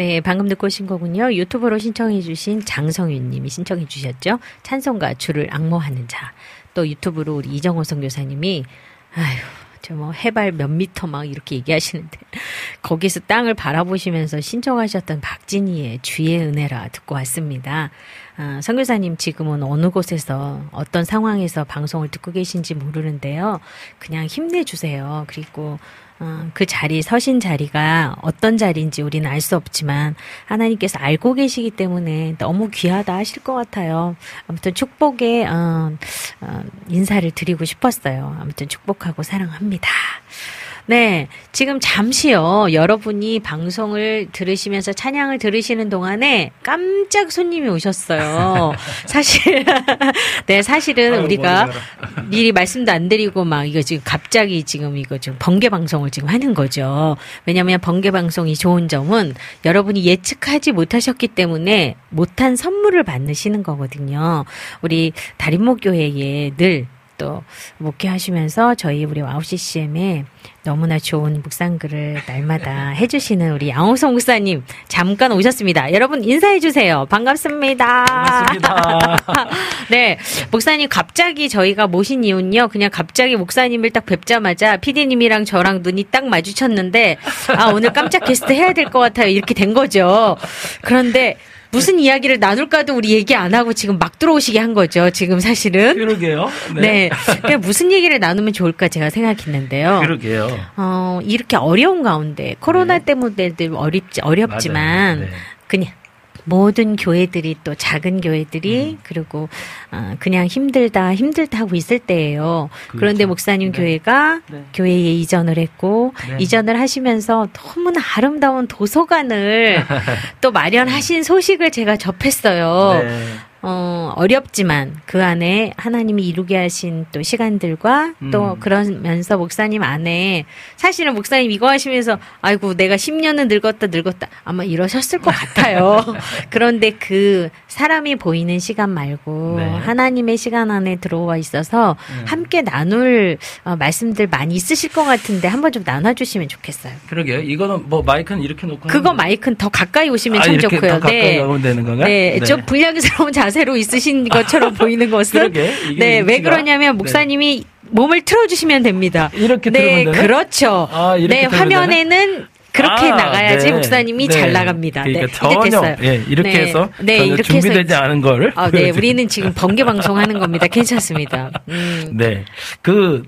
네, 방금 듣고 오신 거군요. 유튜브로 신청해 주신 장성윤 님이 신청해 주셨죠. 찬송가 주를 악모하는 자. 또 유튜브로 우리 이정호 선교사님이, 아휴, 저뭐 해발 몇 미터 막 이렇게 얘기하시는데, 거기서 땅을 바라보시면서 신청하셨던 박진희의 주의 은혜라 듣고 왔습니다. 아, 선교사님 지금은 어느 곳에서 어떤 상황에서 방송을 듣고 계신지 모르는데요. 그냥 힘내주세요. 그리고 어, 그 자리, 서신 자리가 어떤 자리인지 우리는 알 수 없지만 하나님께서 알고 계시기 때문에 너무 귀하다 하실 것 같아요. 아무튼 축복의 어, 어, 인사를 드리고 싶었어요. 아무튼 축복하고 사랑합니다. 네, 지금 잠시요. 여러분이 방송을 들으시면서 찬양을 들으시는 동안에 깜짝 손님이 오셨어요. 사실, 네, 사실은 아유, 우리가 미리 말씀도 안 드리고 막 이거 지금 갑자기 지금 이거 지금 번개 방송을 지금 하는 거죠. 왜냐하면 번개 방송이 좋은 점은 여러분이 예측하지 못하셨기 때문에 못한 선물을 받으시는 거거든요. 우리 다림목 교회에 늘 또 목회하시면서 저희 우리 와우 CCM에 너무나 좋은 묵상글을 날마다 해주시는 우리 양호성 목사님 잠깐 오셨습니다. 여러분 인사해 주세요. 반갑습니다. 반갑습니다. 네, 목사님 갑자기 저희가 모신 이유는요. 그냥 갑자기 목사님을 딱 뵙자마자 PD님이랑 저랑 눈이 딱 마주쳤는데 아 오늘 깜짝 게스트 해야 될 것 같아요. 이렇게 된 거죠. 그런데 무슨 이야기를 나눌까도 우리 얘기 안 하고 지금 막 들어오시게 한 거죠. 지금 사실은. 그러게요. 네. 그러니까 무슨 얘기를 나누면 좋을까 제가 생각했는데요. 그러게요. 어, 이렇게 어려운 가운데 코로나 때문에들 어렵지 어렵지만 네. 네. 그냥 모든 교회들이 또 작은 음. 교회들이 그리고 어, 그냥 힘들다 힘들다 하고 있을 때예요. 그런데 그렇죠. 목사님 교회가 네. 교회에 이전을 했고 네. 이전을 하시면서 너무나 아름다운 도서관을 또 마련하신 소식을 제가 접했어요. 네. 어, 어렵지만 그 안에 하나님이 이루게 하신 또 시간들과 또 음. 그러면서 목사님 안에 사실은 목사님 이거 하시면서 아이고 내가 10년은 늙었다 늙었다 아마 이러셨을 것 같아요. 그런데 그 사람이 보이는 시간 말고 네. 하나님의 시간 안에 들어와 있어서 음. 함께 나눌 어, 말씀들 많이 있으실 것 같은데 한번 좀 나눠주시면 좋겠어요. 그러게요. 이거는 뭐 마이크는 이렇게 놓고 그거 마이크는 더 가까이 오시면 아, 참 좋고요. 더 가까이 가면 되는 건가요? 네, 네. 좀 불량스러운 자 세로 있으신 것처럼 보이는 것은 네, 왜? 그러냐면 목사님이 몸을 틀어주시면 됩니다. 이렇게 네? 그렇죠. 아, 이렇게 네, 화면에는 그렇게 아, 나가야지 네. 목사님이 네. 잘 나갑니다. 그러니까 네, 전혀 됐어요. 예, 이렇게 네, 해서 네, 이렇게 준비되지 해서 않은 거를 아, 네, 우리는 지금 번개 방송하는 겁니다. 괜찮습니다. 음, 네. 그,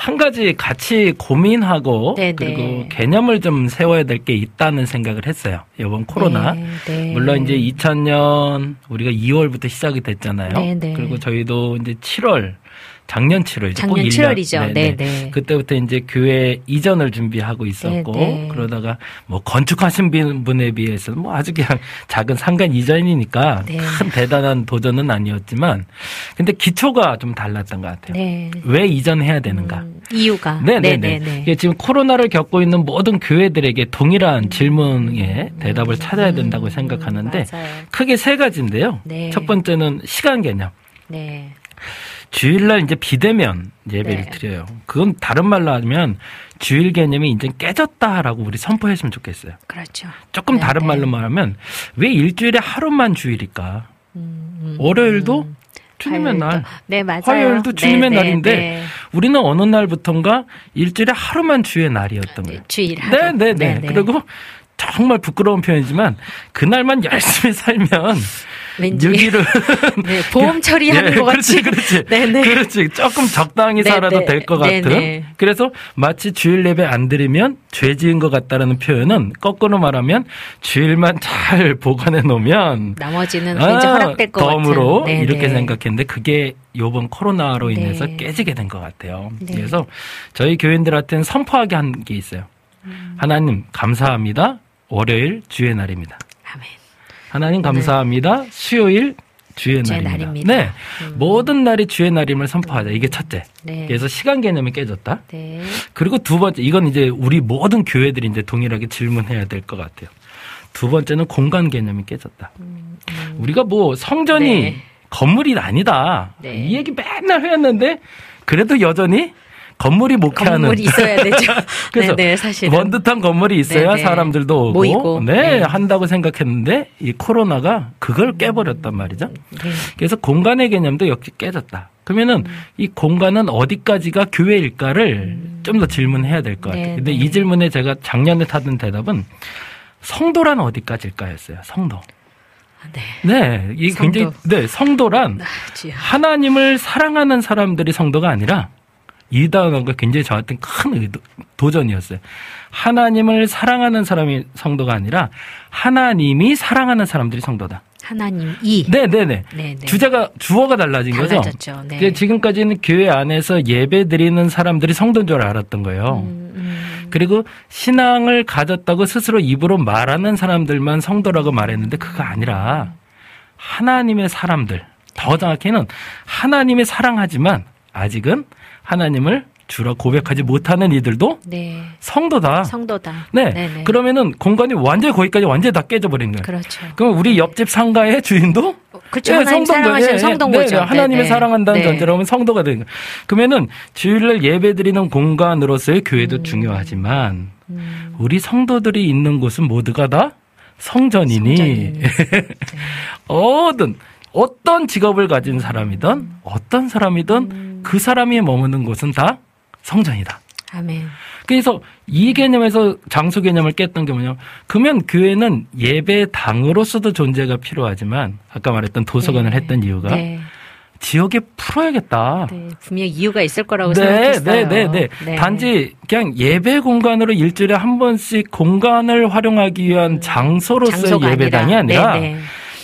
한 가지 같이 고민하고 네, 그리고 네. 개념을 좀 세워야 될 게 있다는 생각을 했어요. 이번 코로나. 네, 네. 물론 이제 2000년 우리가 2월부터 시작이 됐잖아요. 네, 네. 그리고 저희도 이제 7월 작년 7월 작년 7월이죠. 네, 네. 그때부터 이제 교회 이전을 준비하고 있었고 네, 네. 그러다가 뭐 건축하신 분- 분에 비해서 뭐 아주 그냥 작은 상간 이전이니까 네. 큰 대단한 도전은 아니었지만 근데 기초가 좀 달랐던 것 같아요. 네. 왜 이전해야 되는가? 이유가 네네네. 네. 이게 지금 코로나를 겪고 있는 모든 교회들에게 동일한 질문에 대답을 찾아야 된다고 생각하는데 음. 크게 세 가지인데요. 네. 첫 번째는 시간 개념. 네. 주일날 이제 비대면 예배를 네. 드려요. 그건 다른 말로 하면 주일 개념이 이제 깨졌다라고 우리 선포했으면 좋겠어요. 그렇죠. 조금 네, 다른 네. 말로 말하면 왜 일주일에 하루만 주일일까? 음, 월요일도 주님의 화요일도. 날, 네, 맞아요. 화요일도 주님의 네, 네, 날인데 네. 우리는 어느 날부턴가 일주일에 하루만 주의 날이었던 거예요. 주일 하루. 네, 네, 네. 네, 네. 그리고 정말 부끄러운 표현이지만 그날만 열심히 살면 왠지 6일은 네, 보험 처리하는 예, 것 같이. 그렇지, 그렇지. 네, 네. 그렇지. 조금 적당히 네, 살아도 네. 될것 네, 같은. 네. 그래서 마치 주일 예배 안 드리면 죄 지은 것 같다라는 표현은 거꾸로 말하면 주일만 잘 보관해 놓으면 나머지는 왠지 허락될 것 덤으로 같은. 네, 이렇게 네. 생각했는데 그게 요번 코로나로 네. 인해서 깨지게 된 것 같아요. 네. 그래서 저희 교인들한테는 선포하게 한 게 있어요. 음. 하나님 감사합니다. 월요일 주의 날입니다. 하나님 감사합니다. 수요일 주의 주의 날입니다. 날입니다. 네. 모든 날이 주의 날임을 선포하자. 이게 첫째. 네. 그래서 시간 개념이 깨졌다. 네. 그리고 두 번째, 이건 이제 우리 모든 교회들이 이제 동일하게 질문해야 될 것 같아요. 두 번째는 공간 개념이 깨졌다. 우리가 뭐 성전이 음, 네. 건물이 아니다. 네. 이 얘기 맨날 했는데 그래도 여전히 건물이 목회하는 건물이 있어야 되죠. 그래서 네, 네, 사실은. 원듯한 건물이 있어야 네, 네. 사람들도 오고 모이고. 네, 네. 한다고 생각했는데 이 코로나가 그걸 깨버렸단 말이죠. 네. 그래서 공간의 개념도 역시 깨졌다. 그러면은 음. 이 공간은 어디까지가 교회일까를 좀더 질문해야 될 것 같아요. 네, 근데 네. 이 질문에 제가 작년에 타던 대답은 성도란 어디까지일까였어요. 성도. 네. 네, 이. 굉장히 네 성도란 주여. 하나님을 사랑하는 사람들이 성도가 아니라 이 단어가 굉장히 저한테 큰 의도, 도전이었어요. 하나님을 사랑하는 사람이 성도가 아니라 하나님이 사랑하는 사람들이 성도다. 하나님 이. 네, 네, 네. 네, 네. 주제가 주어가 달라진 거죠. 달라졌죠. 네. 근데 지금까지는 교회 안에서 예배 드리는 사람들이 성도인 줄 알았던 거예요. 음, 그리고 신앙을 가졌다고 스스로 입으로 말하는 사람들만 성도라고 말했는데 그거 아니라 하나님의 사람들, 더 정확히는 하나님의 사랑하지만 아직은 하나님을 주로 고백하지 못하는 이들도 네. 성도다. 성도다. 네. 네네. 그러면은 공간이 완전히 거기까지 완전히 다 깨져버린 거예요. 그렇죠. 그럼 우리 옆집 상가의 주인도 그렇죠. 예, 성도인 예, 성도인 네. 네, 하나님을 네, 네. 사랑한다는 네. 전제로 하면 성도가 되는 거예요. 그러면은 주일날 예배드리는 공간으로서의 교회도 음. 중요하지만 우리 성도들이 있는 곳은 모두가 다 성전이니 성전이니. 어든 어떤 직업을 가진 사람이든 어떤 사람이든 음. 그 사람이 머무는 곳은 다 성전이다. 아멘. 그래서 이 개념에서 장소 개념을 깼던 게 뭐냐면 그러면 교회는 예배당으로서도 존재가 필요하지만 아까 말했던 도서관을 네. 했던 이유가 네. 지역에 풀어야겠다. 네, 분명 이유가 있을 거라고 네, 생각했어요. 네, 네, 네. 단지 그냥 예배 공간으로 일주일에 한 번씩 공간을 활용하기 위한 장소로서의 음. 장소가 예배당이 아니라, 네, 네.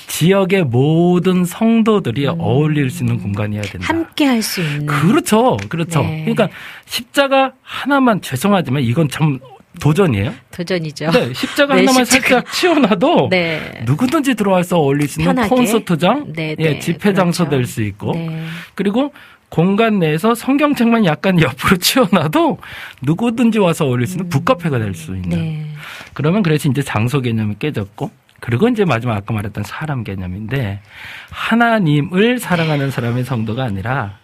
지역의 모든 성도들이 어울릴 수 있는 공간이어야 된다. 함께 할 수 있는. 그렇죠. 그렇죠. 네. 그러니까 십자가 하나만 죄송하지만 이건 참 도전이에요. 도전이죠. 네, 십자가 네, 하나만 십자가. 살짝 치워놔도 네. 누구든지 들어와서 어울릴 수 있는 편하게. 콘서트장, 네, 예, 네, 집회 장소 그렇죠. 될수 있고, 네. 그리고 공간 내에서 성경책만 약간 옆으로 치워놔도 누구든지 와서 어울릴 수 있는 북카페가 될 수 있는. 음. 네. 그러면 그래서 이제 장소 개념이 깨졌고, 그리고 이제 마지막 아까 말했던 사람 개념인데 하나님을 사랑하는 사람의 성도가 아니라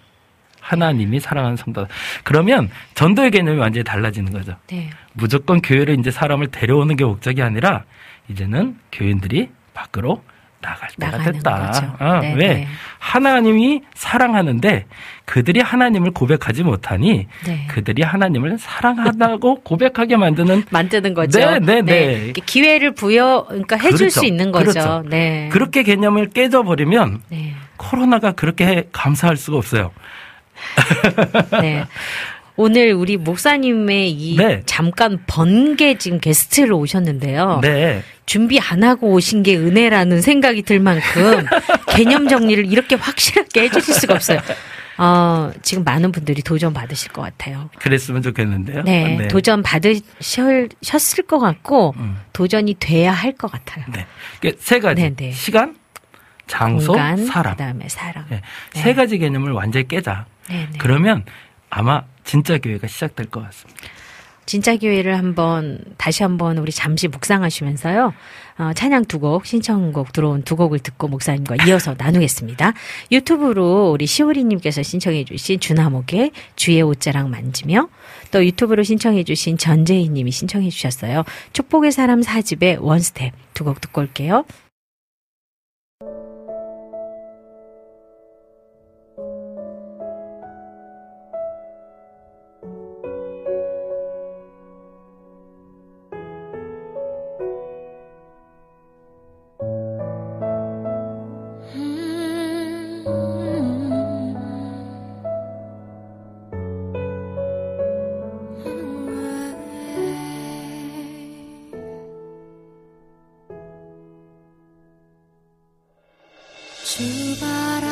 하나님이 사랑하는 성도다. 그러면 전도의 개념이 완전히 달라지는 거죠. 네. 무조건 교회를 이제 사람을 데려오는 게 목적이 아니라 이제는 교인들이 밖으로 나갈 때가 됐다. 어, 네, 왜? 네. 하나님이 사랑하는데 그들이 하나님을 고백하지 못하니 네. 그들이 하나님을 사랑한다고 고백하게 만드는 만드는 거죠. 네, 네, 네. 기회를 부여, 그러니까 해줄 그렇죠. 수 있는 거죠. 그렇죠. 네. 그렇게 개념을 깨져버리면 네. 코로나가 그렇게 감사할 수가 없어요. 네. 오늘 우리 목사님의 이 네. 잠깐 번개 지금 게스트로 오셨는데요. 네. 준비 안 하고 오신 게 은혜라는 생각이 들 만큼 개념 정리를 이렇게 확실하게 해주실 수가 없어요. 어, 지금 많은 분들이 도전 받으실 것 같아요. 그랬으면 좋겠는데요. 네, 도전 받으셨을 것 같고 도전이 돼야 할 것 같아요. 네. 그세 가지. 네, 네. 시간, 장소, 공간, 사람. 그다음에 사람. 네. 세 가지 개념을 완전히 깨자. 네, 네. 그러면 아마 진짜 교회가 시작될 것 같습니다. 진짜 교회를 한번 다시 한번 우리 잠시 묵상하시면서요. 어, 찬양 두 곡, 신청곡 들어온 두 곡을 듣고 목사님과 이어서 나누겠습니다. 유튜브로 우리 시오리님께서 신청해 주신 주나목의 주의 옷자락 만지며 또 유튜브로 신청해 주신 전재희님이 신청해 주셨어요. 축복의 사람 사집의 원스텝 두 곡 듣고 올게요. 앞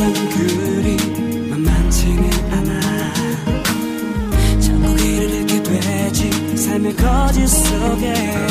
세상은 그리 만만치는 않아. 전국 일을 잃게 되지 삶의 거짓 속에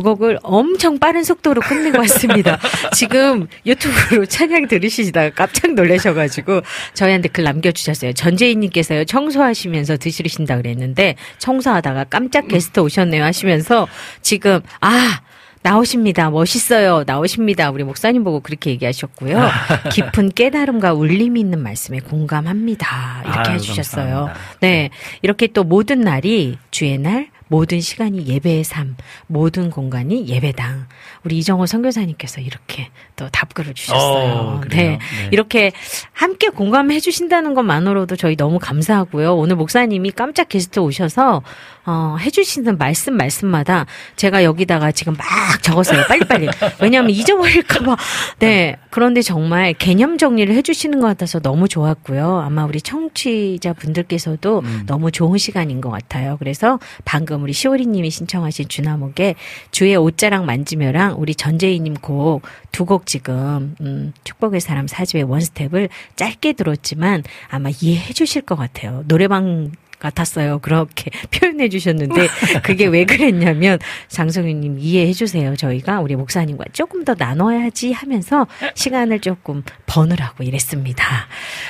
찬양 두 곡을 엄청 빠른 속도로 끝내고 왔습니다. 지금 유튜브로 찬양 들으시다가 깜짝 놀라셔가지고 저희한테 글 남겨주셨어요. 전재희님께서요, 청소하시면서 드시신다 그랬는데, 청소하다가 깜짝 게스트 오셨네요 하시면서 지금, 아, 나오십니다. 멋있어요. 나오십니다. 우리 목사님 보고 그렇게 얘기하셨고요. 깊은 깨달음과 울림이 있는 말씀에 공감합니다. 이렇게 아유, 해주셨어요. 감사합니다. 네. 이렇게 또 모든 날이 주의 날, 모든 시간이 예배의 삶, 모든 공간이 예배당. 우리 이정호 선교사님께서 이렇게 또 답글을 주셨어요. 어, 그래요? 네. 네. 이렇게 함께 공감해 주신다는 것만으로도 저희 너무 감사하고요. 오늘 목사님이 깜짝 게스트 오셔서 어, 해주시는 말씀 말씀마다 제가 여기다가 지금 막 적었어요. 빨리빨리. 왜냐하면 잊어버릴까봐. 네. 그런데 정말 개념 정리를 해주시는 것 같아서 너무 좋았고요. 아마 우리 청취자 분들께서도 너무 좋은 시간인 것 같아요. 그래서 방금 우리 시오리님이 신청하신 주나목의 주의 옷자락 만지며랑 우리 전재희님 곡 두 곡 지금 음, 축복의 사람 사집의 원스텝을 짧게 들었지만 아마 이해해 주실 것 같아요. 노래방 같았어요. 그렇게 표현해 주셨는데 그게 왜 그랬냐면 장성윤님 이해해 주세요. 저희가 우리 목사님과 조금 더 나눠야지 하면서 시간을 조금 버느라고 이랬습니다.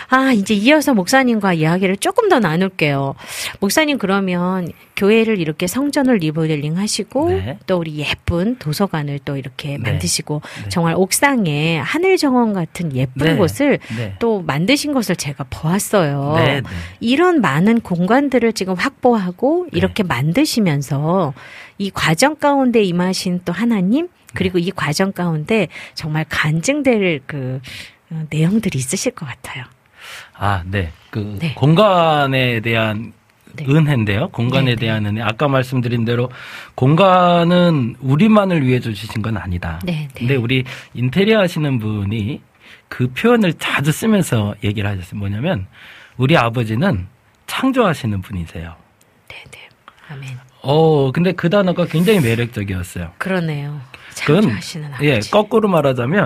아 이제 이어서 목사님과 이야기를 조금 더 나눌게요. 목사님 그러면 교회를 이렇게 성전을 리모델링 하시고 네. 또 우리 예쁜 도서관을 또 이렇게 네. 만드시고 정말 옥상에 하늘 정원 같은 예쁜 네. 곳을 네. 또 만드신 것을 제가 보았어요. 네, 네. 이런 많은 공간 들을 지금 확보하고 네. 이렇게 만드시면서 이 과정 가운데 임하신 또 하나님 그리고 네. 이 과정 가운데 정말 간증될 그 어, 내용들이 있으실 것 같아요. 아, 네. 그 네. 공간에 대한 은혜인데요. 공간에 네, 네. 대한 은혜. 아까 말씀드린 대로 공간은 우리만을 위해 주신 건 아니다. 네, 네. 근데 우리 인테리어 하시는 분이 그 표현을 자주 쓰면서 얘기를 하셨어요. 뭐냐면 우리 아버지는 창조하시는 분이세요. 아멘. 어, 근데 그 단어가 굉장히 매력적이었어요. 그러네요. 창조하시는 아버지. 예, 거꾸로 말하자면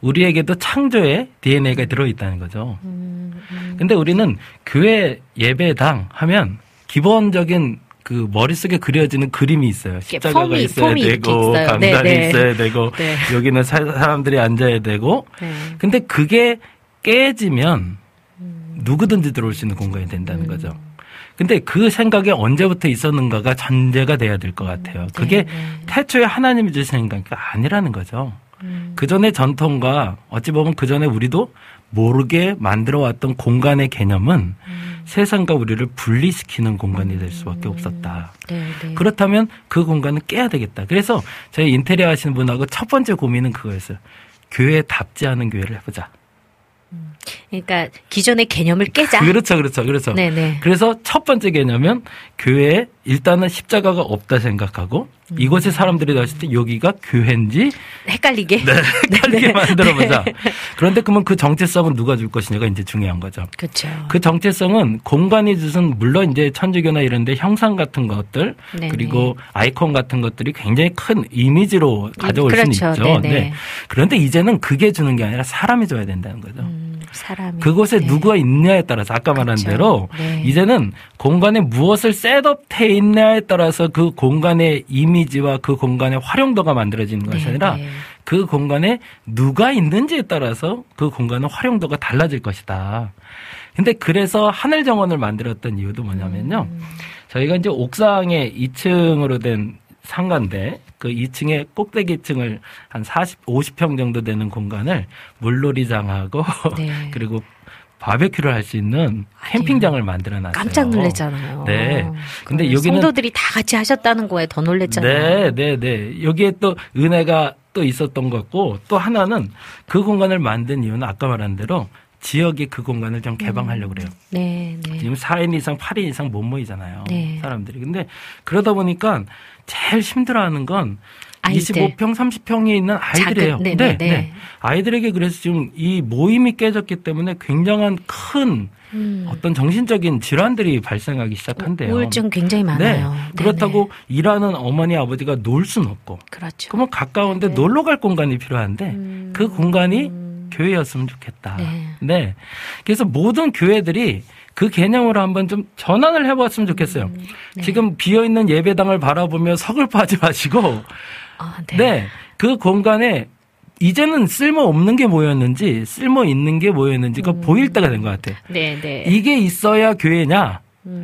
우리에게도 창조의 DNA가 들어 있다는 거죠. 음, 근데 우리는 교회 예배당 하면 기본적인 그 머릿속에 그려지는 그림이 있어요. 십자가가 폼이- 있어야 폼이 되고. 강단이 네, 네. 있어야 되고 네. 여기는 사, 사람들이 앉아야 되고 네. 근데 그게 깨지면 음. 누구든지 들어올 수 있는 공간이 된다는 거죠. 근데 그 생각이 언제부터 있었는가가 전제가 돼야 될것 음. 같아요. 그게 네, 태초에 하나님이 주신 생각이 아니라는 거죠. 음. 그 전의 전통과 어찌 보면 그 전에 우리도 모르게 만들어 왔던 공간의 개념은 음. 세상과 우리를 분리시키는 공간이 될 수밖에 없었다. 네, 네. 그렇다면 그 공간은 깨야 되겠다. 그래서 저희 인테리어 하시는 분하고 첫 번째 고민은 그거였어요. 교회답지 않은 교회를 해보자. 그러니까 기존의 개념을 깨자. 그렇죠, 그렇죠, 그렇죠. 네네. 그래서 첫 번째 개념은 교회에 일단은 십자가가 없다 생각하고 이곳에 사람들이 왔을 때 여기가 교회인지 헷갈리게. 네, 헷갈리게 만들어 보자. 그런데 그러면 그 정체성은 누가 줄 것이냐가 이제 중요한 거죠. 그렇죠. 그 정체성은 공간이 주신 물론 이제 천주교나 이런데 형상 같은 것들 네네. 그리고 아이콘 같은 것들이 굉장히 큰 이미지로 가져올 그렇죠. 수는 있죠. 네네. 네. 그런데 이제는 그게 주는 게 아니라 사람이 줘야 된다는 거죠. 사람이. 그곳에 네. 누가 있냐에 따라서 아까 말한 그렇죠. 대로 네. 이제는 공간에 무엇을 셋업해 있냐에 따라서 그 공간의 이미지와 그 공간의 활용도가 만들어지는 것이 네, 아니라 네. 그 공간에 누가 있는지에 따라서 그 공간의 활용도가 달라질 것이다. 근데 그래서 하늘 정원을 만들었던 이유도 뭐냐면요. 음. 저희가 이제 옥상에 2층으로 된 상가인데 그 2층에 꼭대기 층을 한 40, 50평 정도 되는 공간을 물놀이장하고 네. 그리고 바베큐를 할 수 있는 캠핑장을 만들어 놨어요. 깜짝 놀랐잖아요. 네. 근데 그 여기는 성도들이 다 같이 하셨다는 거에 더 놀랬잖아요. 네, 네, 네. 여기에 또 은혜가 또 있었던 것 같고 또 하나는 그 공간을 만든 이유는 아까 말한 대로 지역이 그 공간을 좀 개방하려고 그래요. 네, 네. 지금 4인 이상, 8인 이상 못 모이잖아요. 네. 사람들이. 근데 그러다 보니까 제일 힘들어하는 건 아이들. 25평, 30평이 있는 아이들이에요. 작은, 네네, 네. 아이들에게 그래서 지금 이 모임이 깨졌기 때문에 굉장한 큰 음. 어떤 정신적인 질환들이 발생하기 시작한대요. 우울증 굉장히 많아요. 네. 그렇다고 일하는 어머니 아버지가 놀 수는 없고. 그렇죠. 그러면 가까운데 네. 놀러 갈 공간이 필요한데 음. 그 공간이 교회였으면 좋겠다. 네. 그래서 모든 교회들이 그 개념으로 한번 좀 전환을 해봤으면 좋겠어요. 음. 네. 지금 비어 있는 예배당을 바라보며 서글퍼하지 마시고, 아, 네. 그 공간에 이제는 쓸모 없는 게 뭐였는지 쓸모 있는 게 뭐였는지가 보일 때가 된 것 같아요. 네, 네. 이게 있어야 교회냐?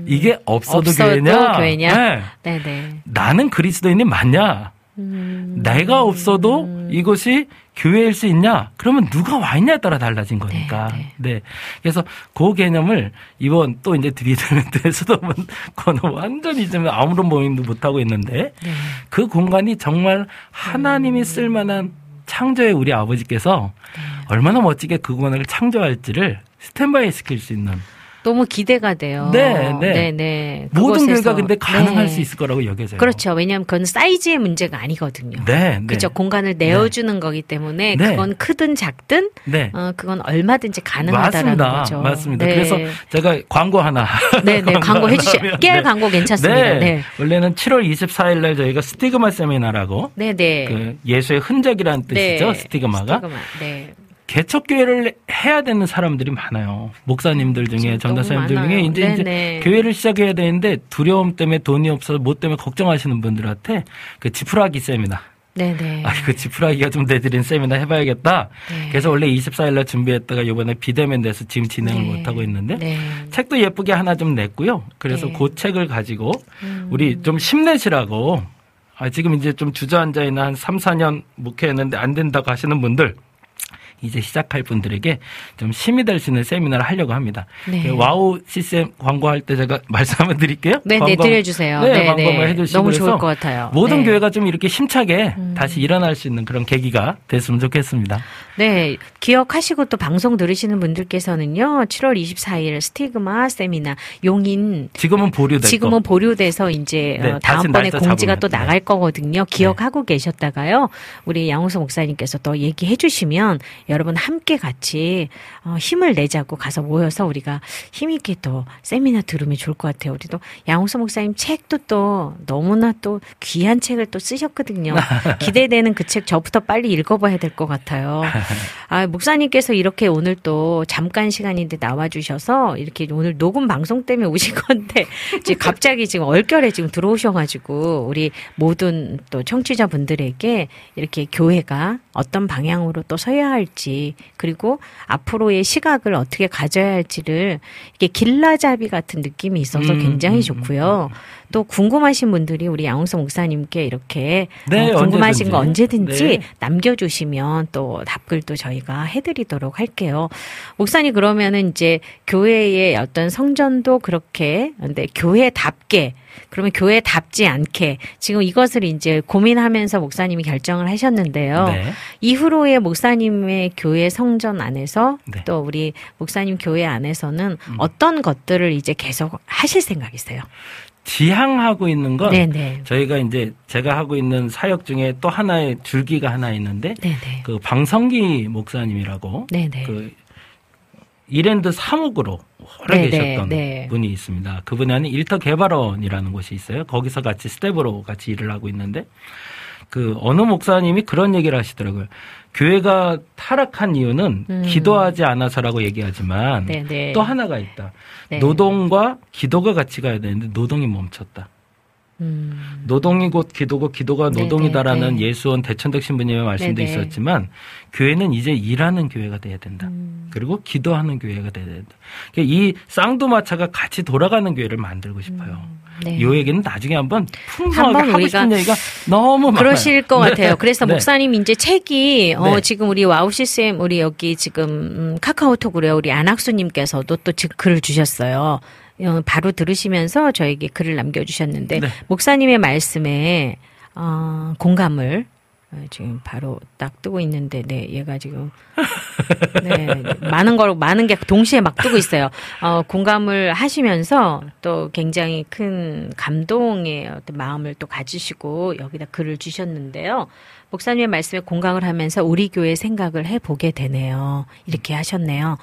이게 없어도, 없어도 교회냐? 교회냐? 네. 네, 네. 나는 그리스도인이 맞냐? 음. 내가 없어도 이것이 교회일 수 있냐? 그러면 누가 와 있냐에 따라 달라진 거니까. 네. 그래서 그 개념을 이번 또 이제 드리드멘트에서도 완전히 좀 아무런 모임도 못 하고 있는데 네. 그 공간이 정말 하나님이 쓸만한 창조의 우리 아버지께서 네. 얼마나 멋지게 그 공간을 창조할지를 스탠바이 시킬 수 있는 너무 기대가 돼요. 네, 네. 네, 네. 모든. 교회가 근데 가능할 네. 수 있을 거라고 여겨져요. 그렇죠. 왜냐하면 그건 사이즈의 문제가 아니거든요. 네, 네. 그렇죠. 공간을 내어주는 거기 때문에 네. 그건 크든 작든 네. 어, 그건 얼마든지 가능하다라는 맞습니다. 거죠. 맞습니다. 네. 그래서 제가 광고 하나. 네, 네. 광고 해주시. 깨알 네. 광고 괜찮습니다. 네. 네. 원래는 7월 24일 날 저희가 스티그마 세미나라고 네, 네. 그 예수의 흔적이라는 뜻이죠. 네. 스티그마가. 스티그마. 네. 개척교회를 해야 되는 사람들이 많아요. 목사님들 중에 전도사님들 중에. 이제, 이제 네네. 교회를 시작해야 되는데 두려움 때문에 돈이 없어서 뭐 때문에 걱정하시는 분들한테 그 지푸라기 세미나. 네, 네. 아, 그 지푸라기가 좀 내드린 세미나 해봐야겠다. 네. 그래서 원래 24일날 준비했다가 이번에 비대면 돼서 지금 진행을 네. 못하고 있는데 네. 책도 예쁘게 하나 좀 냈고요. 그래서 네. 그 책을 가지고 음. 우리 좀 힘내시라고 아, 지금 이제 좀 주저앉아 있는 한 3, 4년 목회했는데 안 된다고 하시는 분들 이제 시작할 분들에게 좀 힘이 될 수 있는 세미나를 하려고 합니다. 네. 그 와우 CCM 광고할 때 제가 말씀 한번 드릴게요. 네, 네, 광고- 드려주세요. 네, 네, 광고 한번 네. 해주시고 너무 좋을 것 같아요. 모든 네. 음. 교회가 좀 이렇게 힘차게 다시 일어날 수 있는 그런 계기가 됐으면 좋겠습니다. 네, 기억하시고 또 방송 들으시는 분들께서는요, 7월 24일 스티그마 세미나 용인 지금은 보류됐고 지금은 보류돼서 이제 네, 어, 다음번에 공지가 잡으면. 또 나갈 네. 거거든요. 기억하고 계셨다가요. 우리 양홍석 목사님께서 또 얘기해 주시면 여러분 함께 같이 어, 힘을 내자고 가서 모여서 우리가 힘 있게 또 세미나 들으면 좋을 것 같아요. 우리도 양홍석 목사님 책도 또 너무나 또 귀한 책을 또 쓰셨거든요. 기대되는 그 책 저부터 빨리 읽어봐야 될 것 같아요. 아, 목사님께서 이렇게 오늘 또 잠깐 시간인데 나와주셔서 이렇게 오늘 녹음 방송 때문에 오신 건데 지금 갑자기 지금 얼결에 지금 들어오셔가지고 우리 모든 또 청취자분들에게 이렇게 교회가 어떤 방향으로 또 서야 할지 그리고 앞으로의 시각을 어떻게 가져야 할지를 이게 길라잡이 같은 느낌이 있어서 음, 굉장히 음, 좋고요. 또 궁금하신 분들이 우리 양홍석 목사님께 이렇게 네, 어, 궁금하신 거 언제든지. 언제든지 네. 남겨주시면 또 답글도 저희가 해드리도록 할게요. 목사님 그러면은 이제 교회의 어떤 성전도 그렇게 근데 교회답게 그러면 교회답지 않게 지금 이것을 이제 고민하면서 목사님이 결정을 하셨는데요. 네. 이후로의 목사님의 교회 성전 안에서 네. 또 우리 목사님 교회 안에서는 음. 어떤 것들을 이제 계속 하실 생각이세요? 지향하고 있는 건 네네. 저희가 이제 제가 하고 있는 사역 중에 또 하나의 줄기가 하나 있는데 네네. 그 방선기 목사님이라고 네네. 그 이랜드 사목으로 오래 계셨던 네. 분이 있습니다. 그분이 하는 일터 개발원이라는 곳이 있어요. 거기서 같이 스텝으로 같이 일을 하고 있는데 그 어느 목사님이 그런 얘기를 하시더라고요. 교회가 타락한 이유는 음. 기도하지 않아서라고 얘기하지만 네네. 또 하나가 있다. 네. 노동과 기도가 같이 가야 되는데 노동이 멈췄다. 음. 노동이 곧 기도고 기도가 네네, 노동이다라는 네. 예수원 대천덕 신부님의 말씀도 네네. 있었지만 교회는 이제 일하는 교회가 돼야 된다. 음. 그리고 기도하는 교회가 돼야 된다. 그러니까 이 쌍두마차가 같이 돌아가는 교회를 만들고 싶어요. 네. 이 얘기는 나중에 한번 풍성하게 한번 하고 우리가 싶은 얘기가 너무 많아요. 그러실 것 네. 같아요. 그래서 네. 목사님 이제 책이 어 네. 지금 우리 와우 CCM 우리 여기 지금 음, 카카오톡으로 우리 안학수님께서도 또 글을 주셨어요. 어, 바로 들으시면서 저에게 글을 남겨주셨는데 네. 목사님의 말씀에 어, 공감을 어, 지금 바로 딱 뜨고 있는데, 네, 얘가 지금, 네, 많은 걸, 많은 게 동시에 막 뜨고 있어요. 어, 공감을 하시면서 또 굉장히 큰 감동의 어떤 마음을 또 가지시고 여기다 글을 주셨는데요. 목사님의 말씀에 공감을 하면서 우리 교회 생각을 해보게 되네요. 이렇게 하셨네요.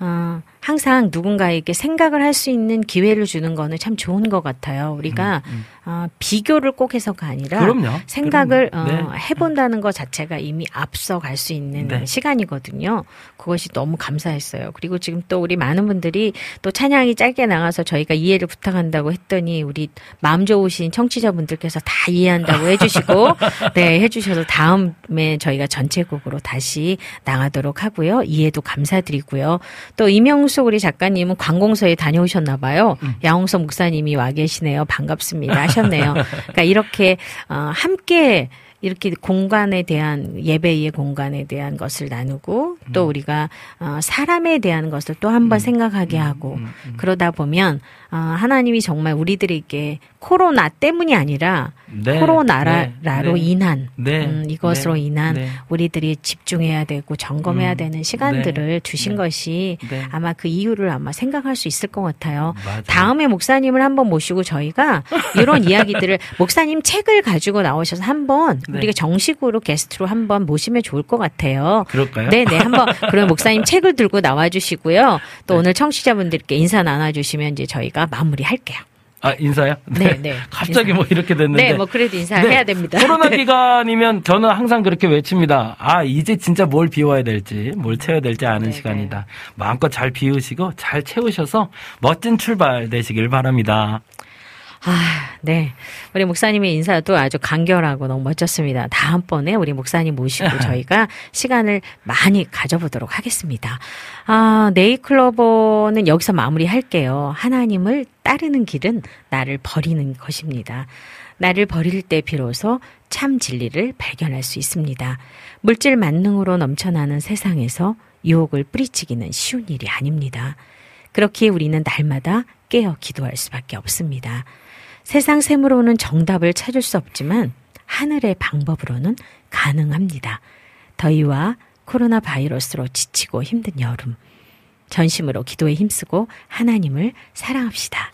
어, 항상 누군가에게 생각을 할 수 있는 기회를 주는 거는 참 좋은 것 같아요. 우리가 어, 비교를 꼭 해서가 아니라 음, 그럼요. 생각을 그럼요. 어, 네. 해본다는 것 자체가 이미 앞서 갈 수 있는 네. 시간이거든요. 그것이 너무 감사했어요. 그리고 지금 또 우리 많은 분들이 또 찬양이 짧게 나가서 저희가 이해를 부탁한다고 했더니 우리 마음 좋으신 청취자분들께서 다 이해한다고 해주시고 네 해주셔서 다음에 저희가 전체곡으로 다시 나가도록 하고요. 이해도 감사드리고요. 또 이명 숙 우리 작가님은 관공서에 다녀오셨나 봐요. 야홍서 목사님이 와 계시네요. 반갑습니다. 하셨네요. 그러니까 이렇게 어, 함께 이렇게 공간에 대한 예배의 공간에 대한 것을 나누고 또 우리가 어, 사람에 대한 것을 또 한번 생각하게 하고 그러다 보면 어, 하나님이 정말 우리들에게 코로나 때문이 아니라 네, 코로나라로 네, 네. 인한 네, 음, 이것으로 네, 인한 네. 우리들이 집중해야 되고 점검해야 음, 되는 시간들을 네, 주신 네. 것이 네. 아마 그 이유를 아마 생각할 수 있을 것 같아요. 맞아요. 다음에 목사님을 한번 모시고 저희가 이런 이야기들을 목사님 책을 가지고 나오셔서 한번 네. 우리가 정식으로 게스트로 한번 모시면 좋을 것 같아요. 그럴까요? 네 네 한번 그럼 목사님 책을 들고 나와주시고요. 또 네. 오늘 청취자분들께 인사 나눠주시면 이제 저희가 마무리할게요. 아 인사요? 네, 네. 갑자기 인사. 뭐 이렇게 됐는데. 네, 뭐 그래도 인사해야 됩니다. 코로나 네. 기간이면 저는 항상 그렇게 외칩니다. 아 이제 진짜 뭘 비워야 될지, 뭘 채워야 될지 아는 시간이다. 마음껏 잘 비우시고 잘 채우셔서 멋진 출발 되시길 바랍니다. 아, 네. 우리 목사님의 인사도 아주 간결하고 너무 멋졌습니다. 다음번에 우리 목사님 모시고 저희가 시간을 많이 가져보도록 하겠습니다. 아, 네이클로버는 여기서 마무리할게요. 하나님을 따르는 길은 나를 버리는 것입니다. 나를 버릴 때 비로소 참 진리를 발견할 수 있습니다. 물질 만능으로 넘쳐나는 세상에서 유혹을 뿌리치기는 쉬운 일이 아닙니다. 그렇기에 우리는 날마다 깨어 기도할 수밖에 없습니다. 세상 셈으로는 정답을 찾을 수 없지만 하늘의 방법으로는 가능합니다. 더위와 코로나 바이러스로 지치고 힘든 여름. 전심으로 기도에 힘쓰고 하나님을 사랑합시다.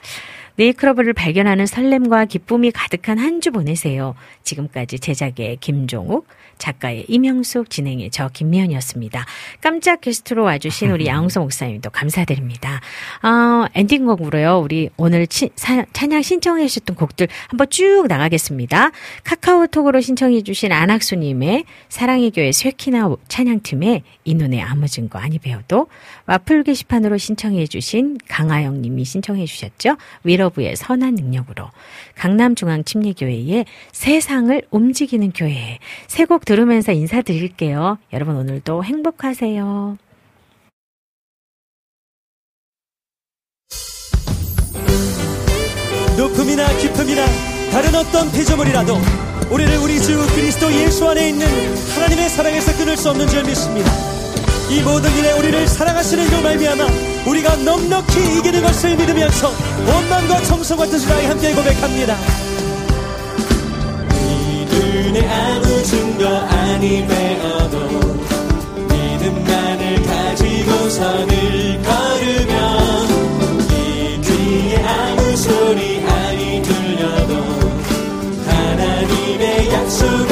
네이클러브를 발견하는 설렘과 기쁨이 가득한 한 주 보내세요. 지금까지 제작의 김종욱, 작가의 이명숙, 진행의 저 김미연이었습니다. 깜짝 게스트로 와주신 우리 양홍서 목사님도 감사드립니다. 어, 엔딩곡으로요. 우리 오늘 치- 사- 찬양 신청해 주셨던 곡들 한번 쭉 나가겠습니다. 카카오톡으로 신청해 주신 안학수님의 사랑의 교회 쇠키나 찬양팀의 이 눈에 아무 증거 아니 배워도 와플 게시판으로 신청해 주신 강하영 님이 신청해 주셨죠. 위러브의 선한 능력으로 강남중앙침례교회의 세상을 움직이는 교회 세 곡 들으면서 인사드릴게요. 여러분 오늘도 행복하세요. 높음이나 깊음이나 다른 어떤 피조물이라도 우리를 우리 주 그리스도 예수 안에 있는 하나님의 사랑에서 끊을 수 없는 줄 믿습니다. 이 모든 일에 우리를 사랑하시는 그 말미암아 우리가 넉넉히 이기는 것을 믿으면서 원망과 청소과 뜻을 다해 함께 고백합니다. 믿음에 아무 증거 아니 배어도 믿음만을 가지고 선을 걸으면 이 귀에 아무 소리 아니 들려도 하나님의 약속